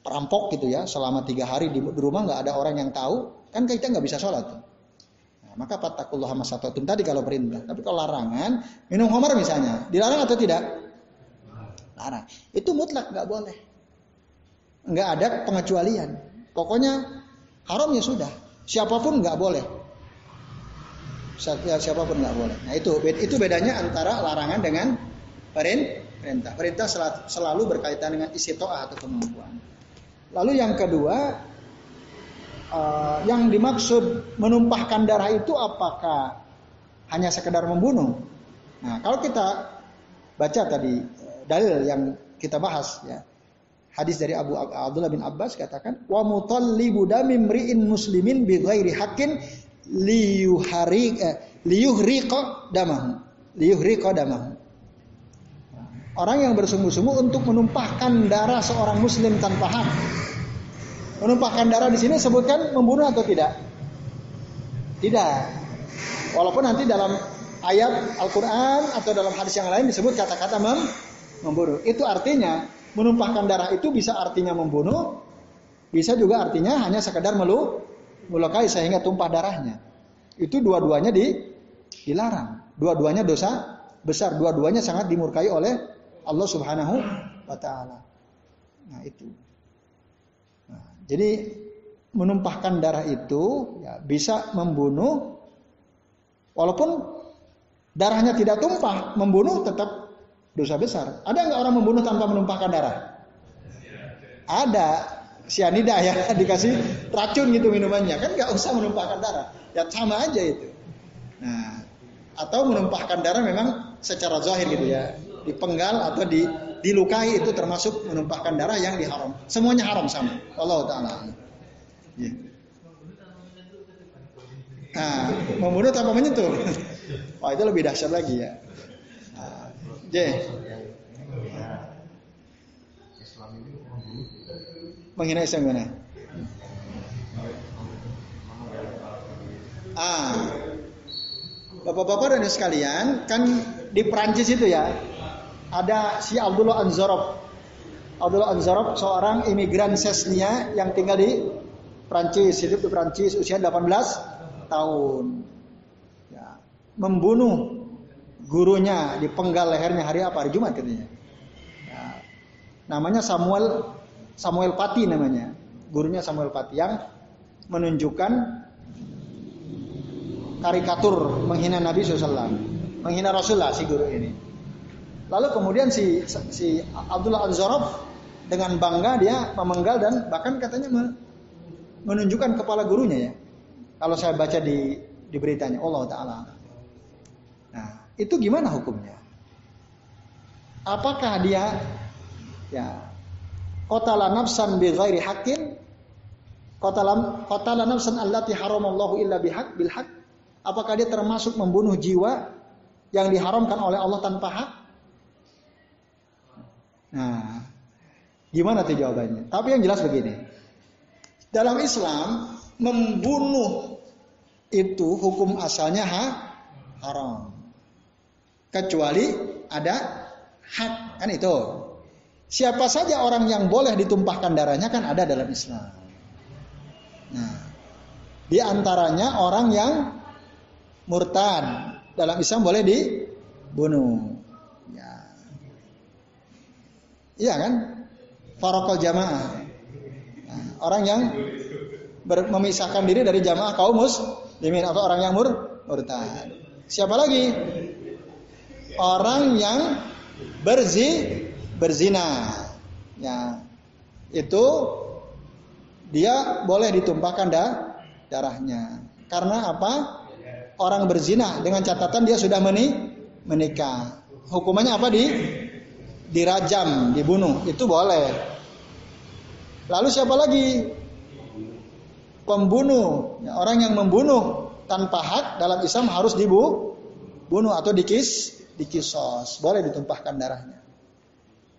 perampok gitu ya selama tiga hari di, rumah nggak ada orang yang tahu kan kita nggak bisa sholat. Nah, maka fatakullah masatotum tadi kalau perintah. Tapi kalau larangan minum homer misalnya dilarang atau tidak? Larang. Itu mutlak nggak boleh. Nggak ada pengecualian. Pokoknya haram ya sudah. Siapa pun nggak boleh siapa pun nggak boleh. Nah itu itu bedanya antara larangan dengan perintah. Perintah selalu berkaitan dengan isi toa atau kemampuan. Lalu yang kedua, uh, yang dimaksud menumpahkan darah itu apakah hanya sekedar membunuh? Nah kalau kita baca tadi eh, dalil yang kita bahas ya hadis dari Abu Abdullah bin Abbas katakan wa mutallibu damim ri'in muslimin bi ghairi haqqin liyuhari eh, liyuhriqa damahu. Liyuhriqa damahu. Orang yang bersungguh-sungguh untuk menumpahkan darah seorang muslim tanpa hak. Menumpahkan darah di sini sebutkan membunuh atau tidak? Tidak. Walaupun nanti dalam ayat Al-Quran atau dalam hadis yang lain disebut kata-kata mem membunuh. Itu artinya menumpahkan darah itu bisa artinya membunuh bisa juga artinya hanya sekedar melu melukai sehingga tumpah darahnya. Itu dua-duanya di, dilarang. Dua-duanya dosa besar. Dua-duanya sangat dimurkai oleh Allah Subhanahu wa taala. Nah, itu. Nah, jadi menumpahkan darah itu ya, bisa membunuh walaupun darahnya tidak tumpah, membunuh tetap dosa besar. Ada nggak orang membunuh tanpa menumpahkan darah? Ada sianida ya dikasih racun gitu minumannya. Kan nggak usah menumpahkan darah. Ya sama aja itu. Nah atau menumpahkan darah memang secara zahir gitu ya. Dipenggal atau di dilukai itu termasuk menumpahkan darah yang diharam. Semuanya haram sama. Allah taala ya. nah membunuh tanpa menyentuh. Wah itu lebih dahsyat lagi ya. Nah, J menghina Islam gimana? Ah, bapak-bapak dan sekalian, kan di Perancis itu ya, ada si Abdullah Anzorov. Abdullah Anzorov seorang imigran Sesnia yang tinggal di Perancis, hidup di Perancis usia 18 tahun. Ya, membunuh gurunya, dipenggal lehernya hari apa? Hari Jumat katanya. Ya, namanya Samuel Samuel Pati namanya. Gurunya Samuel Pati yang menunjukkan karikatur menghina Nabi SAW. Menghina Rasulullah si guru ini. Lalu kemudian si, si Abdullah Anzarov dengan bangga dia memenggal dan bahkan katanya menunjukkan kepala gurunya ya. Kalau saya baca di di beritanya Allah taala. Nah, itu gimana hukumnya? Apakah dia ya qatala nafsan bi ghairi haqqin. Qatala qatala nafsan allati haramallahu illa bihaq bil haq. Apakah dia termasuk membunuh jiwa yang diharamkan oleh Allah tanpa hak? Nah gimana tuh jawabannya? Tapi yang jelas begini. Dalam Islam membunuh itu hukum asalnya ha, haram. Kecuali ada hak kan itu Siapa saja orang yang boleh ditumpahkan darahnya kan ada dalam Islam. Nah, di antaranya orang yang murtad dalam Islam boleh dibunuh. Ya. Iya kan? Farokal jamaah. Nah, orang yang memisahkan diri dari jamaah kaum muslimin atau orang yang mur murtad. Siapa lagi? Orang yang berzi berzina. Ya. Itu dia boleh ditumpahkan da, darahnya. Karena apa? Orang berzina dengan catatan dia sudah meni, menikah. Hukumannya apa di dirajam, dibunuh. Itu boleh. Lalu siapa lagi? Pembunuh. Ya, orang yang membunuh tanpa hak dalam Islam harus dibunuh atau dikis, dikisos. Boleh ditumpahkan darahnya.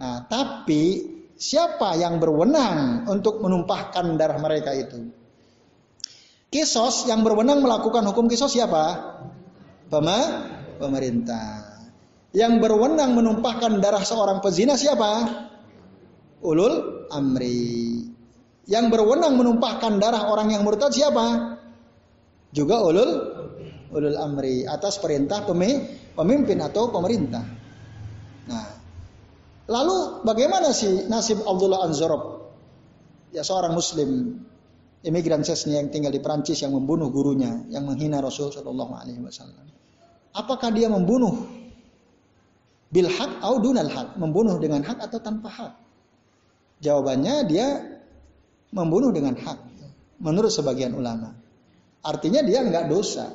Nah, tapi siapa yang berwenang untuk menumpahkan darah mereka itu? Kisos yang berwenang melakukan hukum kisos siapa? Pemerintah. Yang berwenang menumpahkan darah seorang pezina siapa? Ulul amri. Yang berwenang menumpahkan darah orang yang murtad siapa? Juga ulul ulul amri atas perintah pemimpin atau pemerintah. Lalu bagaimana sih nasib Abdullah Anzorob? Ya seorang muslim imigran Chechnya yang tinggal di Prancis yang membunuh gurunya, yang menghina Rasul Shallallahu Alaihi Wasallam. Apakah dia membunuh bil hak atau dunal hak, membunuh dengan hak atau tanpa hak? Jawabannya dia membunuh dengan hak, menurut sebagian ulama. Artinya dia nggak dosa,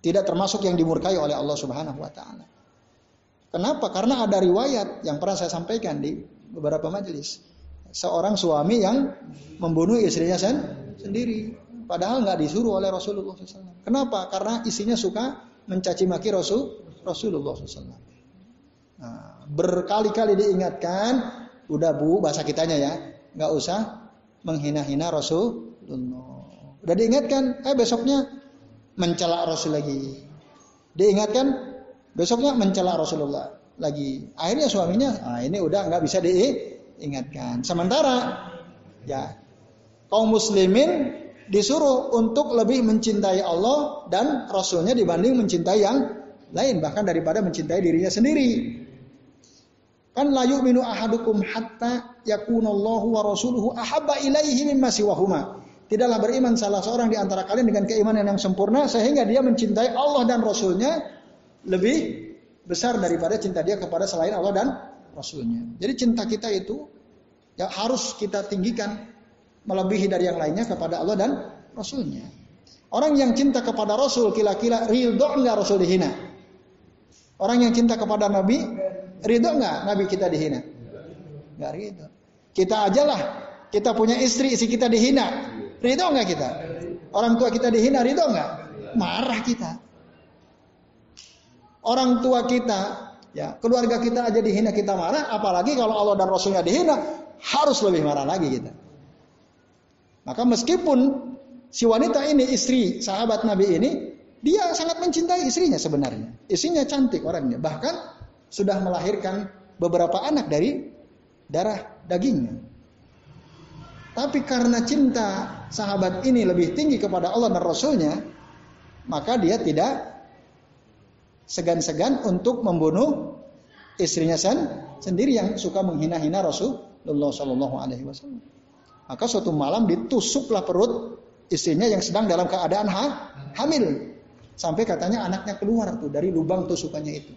tidak termasuk yang dimurkai oleh Allah Subhanahu Wa Taala. Kenapa? Karena ada riwayat yang pernah saya sampaikan di beberapa majelis. Seorang suami yang membunuh istrinya sen sendiri. Padahal nggak disuruh oleh Rasulullah SAW. Kenapa? Karena istrinya suka mencaci maki Rasul Rasulullah SAW. Nah, berkali-kali diingatkan, udah bu bahasa kitanya ya, nggak usah menghina-hina Rasulullah. Udah diingatkan, eh besoknya mencela Rasul lagi. Diingatkan, Besoknya mencela Rasulullah lagi. Akhirnya suaminya, ah ini udah nggak bisa diingatkan. Sementara ya kaum muslimin disuruh untuk lebih mencintai Allah dan Rasulnya dibanding mencintai yang lain bahkan daripada mencintai dirinya sendiri. Kan layu minu ahadukum hatta yakunallahu wa rasuluhu ahabba ilaihi mimma siwahuma. Tidaklah beriman salah seorang di antara kalian dengan keimanan yang sempurna sehingga dia mencintai Allah dan Rasulnya lebih besar daripada cinta dia kepada selain Allah dan Rasulnya. Jadi cinta kita itu yang harus kita tinggikan melebihi dari yang lainnya kepada Allah dan Rasulnya. Orang yang cinta kepada Rasul kira-kira ridho enggak Rasul dihina? Orang yang cinta kepada Nabi ridho enggak Nabi kita dihina? Enggak ridho. Kita ajalah kita punya istri, istri kita dihina. Ridho enggak kita? Orang tua kita dihina, ridho enggak? Marah kita orang tua kita, ya keluarga kita aja dihina kita marah, apalagi kalau Allah dan Rasulnya dihina, harus lebih marah lagi kita. Maka meskipun si wanita ini istri sahabat Nabi ini, dia sangat mencintai istrinya sebenarnya. Istrinya cantik orangnya, bahkan sudah melahirkan beberapa anak dari darah dagingnya. Tapi karena cinta sahabat ini lebih tinggi kepada Allah dan Rasulnya, maka dia tidak segan-segan untuk membunuh istrinya sen sendiri yang suka menghina-hina Rasulullah Shallallahu Alaihi Wasallam. Maka suatu malam ditusuklah perut istrinya yang sedang dalam keadaan ha, hamil. Sampai katanya anaknya keluar tuh dari lubang tusukannya itu.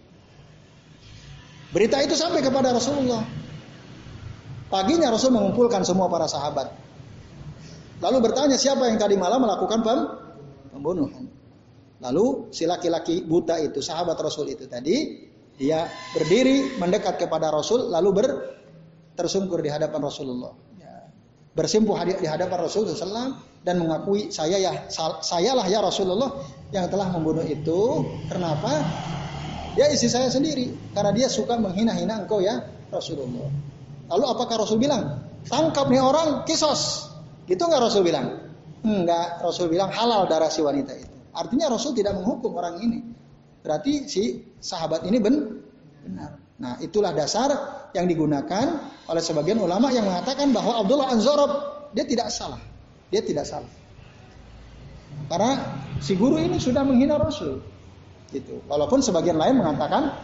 Berita itu sampai kepada Rasulullah. Paginya Rasul mengumpulkan semua para sahabat. Lalu bertanya siapa yang tadi malam melakukan pembunuhan. Lalu si laki-laki buta itu, sahabat Rasul itu tadi, dia berdiri mendekat kepada Rasul, lalu ber, tersungkur di hadapan Rasulullah. Ya. Bersimpuh di hadapan Rasulullah SAW dan mengakui saya ya sayalah ya Rasulullah yang telah membunuh itu. Kenapa? Dia istri saya sendiri karena dia suka menghina-hina engkau ya Rasulullah. Lalu apakah Rasul bilang tangkap nih orang kisos? Gitu nggak Rasul bilang? Enggak, Rasul bilang halal darah si wanita itu. Artinya Rasul tidak menghukum orang ini. Berarti si sahabat ini ben benar. Nah, itulah dasar yang digunakan oleh sebagian ulama yang mengatakan bahwa Abdullah Anzorob dia tidak salah. Dia tidak salah. Karena si guru ini sudah menghina Rasul. Gitu. Walaupun sebagian lain mengatakan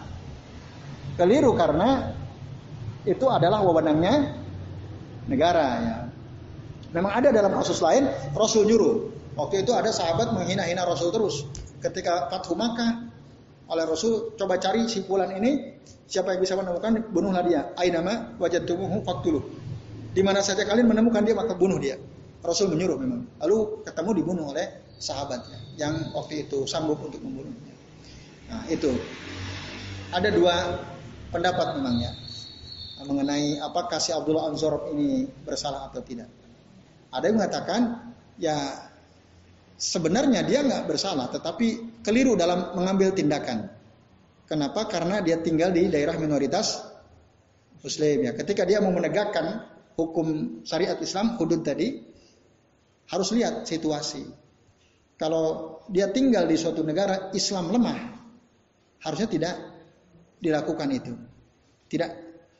keliru karena itu adalah wewenangnya negara ya. Memang ada dalam kasus lain Rasul nyuruh. Waktu itu ada sahabat menghina-hina Rasul terus. Ketika Fathu Makkah oleh Rasul coba cari si fulan ini siapa yang bisa menemukan bunuhlah dia. Ainama wajadtumuhu faqtuluh. Di mana saja kalian menemukan dia maka bunuh dia. Rasul menyuruh memang. Lalu ketemu dibunuh oleh sahabatnya yang waktu itu sanggup untuk membunuhnya. Nah itu. Ada dua pendapat memang ya mengenai apakah si Abdullah Anzorob ini bersalah atau tidak. Ada yang mengatakan ya sebenarnya dia nggak bersalah, tetapi keliru dalam mengambil tindakan. Kenapa? Karena dia tinggal di daerah minoritas Muslim ya. Ketika dia mau menegakkan hukum syariat Islam, hudud tadi, harus lihat situasi. Kalau dia tinggal di suatu negara Islam lemah, harusnya tidak dilakukan itu. Tidak,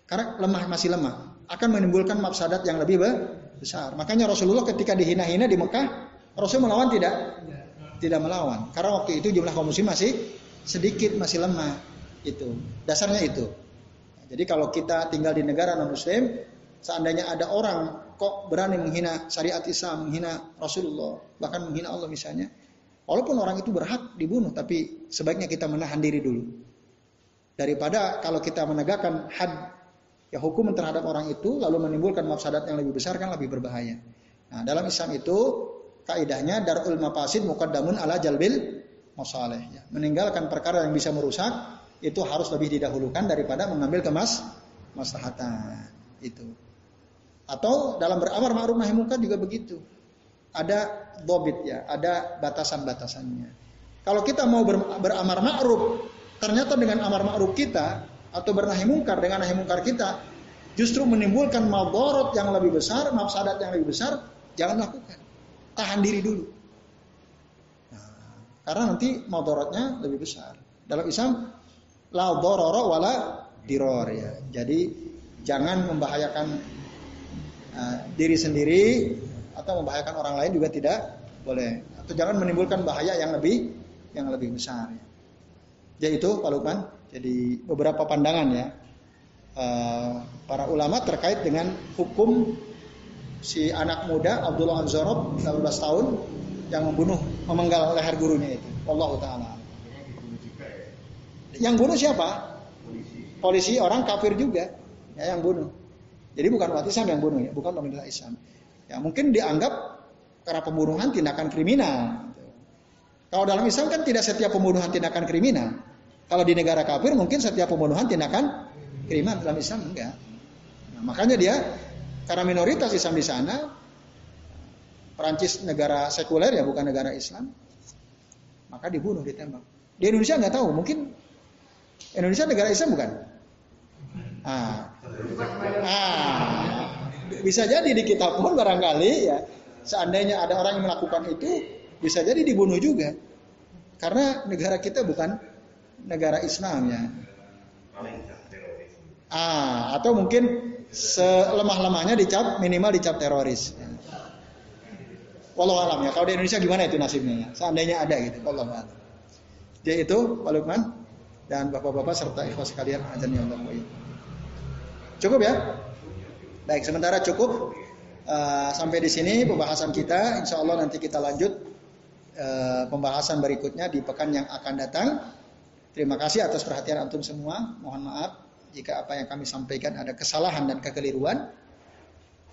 karena lemah masih lemah, akan menimbulkan mafsadat yang lebih besar. Makanya Rasulullah ketika dihina-hina di Mekah, Rasul melawan tidak? Tidak melawan. Karena waktu itu jumlah kaum muslim masih sedikit, masih lemah. Itu. Dasarnya itu. Jadi kalau kita tinggal di negara non muslim, seandainya ada orang kok berani menghina syariat Islam, menghina Rasulullah, bahkan menghina Allah misalnya, walaupun orang itu berhak dibunuh, tapi sebaiknya kita menahan diri dulu. Daripada kalau kita menegakkan had ya hukum terhadap orang itu lalu menimbulkan mafsadat yang lebih besar kan lebih berbahaya. Nah, dalam Islam itu kaidahnya darul mafasid muqaddamun ala jalbil masalih. Ya. Meninggalkan perkara yang bisa merusak itu harus lebih didahulukan daripada mengambil kemas maslahatan itu. Atau dalam beramar ma'ruf nahi munkar juga begitu. Ada dobit ya, ada batasan-batasannya. Kalau kita mau ber, beramar ma'ruf, ternyata dengan amar ma'ruf kita atau bernahi mungkar dengan nahi mungkar kita justru menimbulkan maldorot yang lebih besar, mafsadat yang lebih besar, jangan lakukan tahan diri dulu. Nah, karena nanti motorotnya lebih besar. Dalam Islam, la dororo wala diror ya. Jadi jangan membahayakan uh, diri sendiri atau membahayakan orang lain juga tidak boleh. Atau jangan menimbulkan bahaya yang lebih yang lebih besar. Ya. Jadi itu Pak Lukman. Jadi beberapa pandangan ya uh, para ulama terkait dengan hukum si anak muda Abdullah Anzorob 18 tahun yang membunuh memenggal leher gurunya itu. Allah taala. Yang bunuh siapa? Polisi orang kafir juga ya yang bunuh. Jadi bukan umat Islam yang bunuh ya, bukan pemerintah Islam. Ya mungkin dianggap karena pembunuhan tindakan kriminal. Kalau dalam Islam kan tidak setiap pembunuhan tindakan kriminal. Kalau di negara kafir mungkin setiap pembunuhan tindakan kriminal dalam Islam enggak. Nah, makanya dia karena minoritas Islam di sana, Perancis negara sekuler ya bukan negara Islam, maka dibunuh ditembak. Di Indonesia nggak tahu, mungkin Indonesia negara Islam bukan? Ah, ah, bisa jadi di kita pun barangkali ya, seandainya ada orang yang melakukan itu, bisa jadi dibunuh juga, karena negara kita bukan negara Islam ya. Ah, atau mungkin selemah-lemahnya dicap minimal dicap teroris. Walau alam ya. Kalau di Indonesia gimana itu nasibnya? Ya? Seandainya ada gitu. Walau alam. Jadi itu Pak Lukman dan bapak-bapak serta ikhwas sekalian azan Allah Cukup ya? Baik, sementara cukup uh, sampai di sini pembahasan kita. Insya Allah nanti kita lanjut uh, pembahasan berikutnya di pekan yang akan datang. Terima kasih atas perhatian antum semua. Mohon maaf jika apa yang kami sampaikan ada kesalahan dan kekeliruan.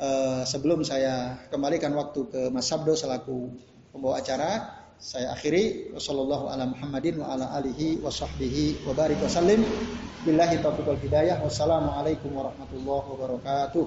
Uh, sebelum saya kembalikan waktu ke Mas Sabdo selaku pembawa acara, saya akhiri. Wassalamualaikum warahmatullahi wabarakatuh.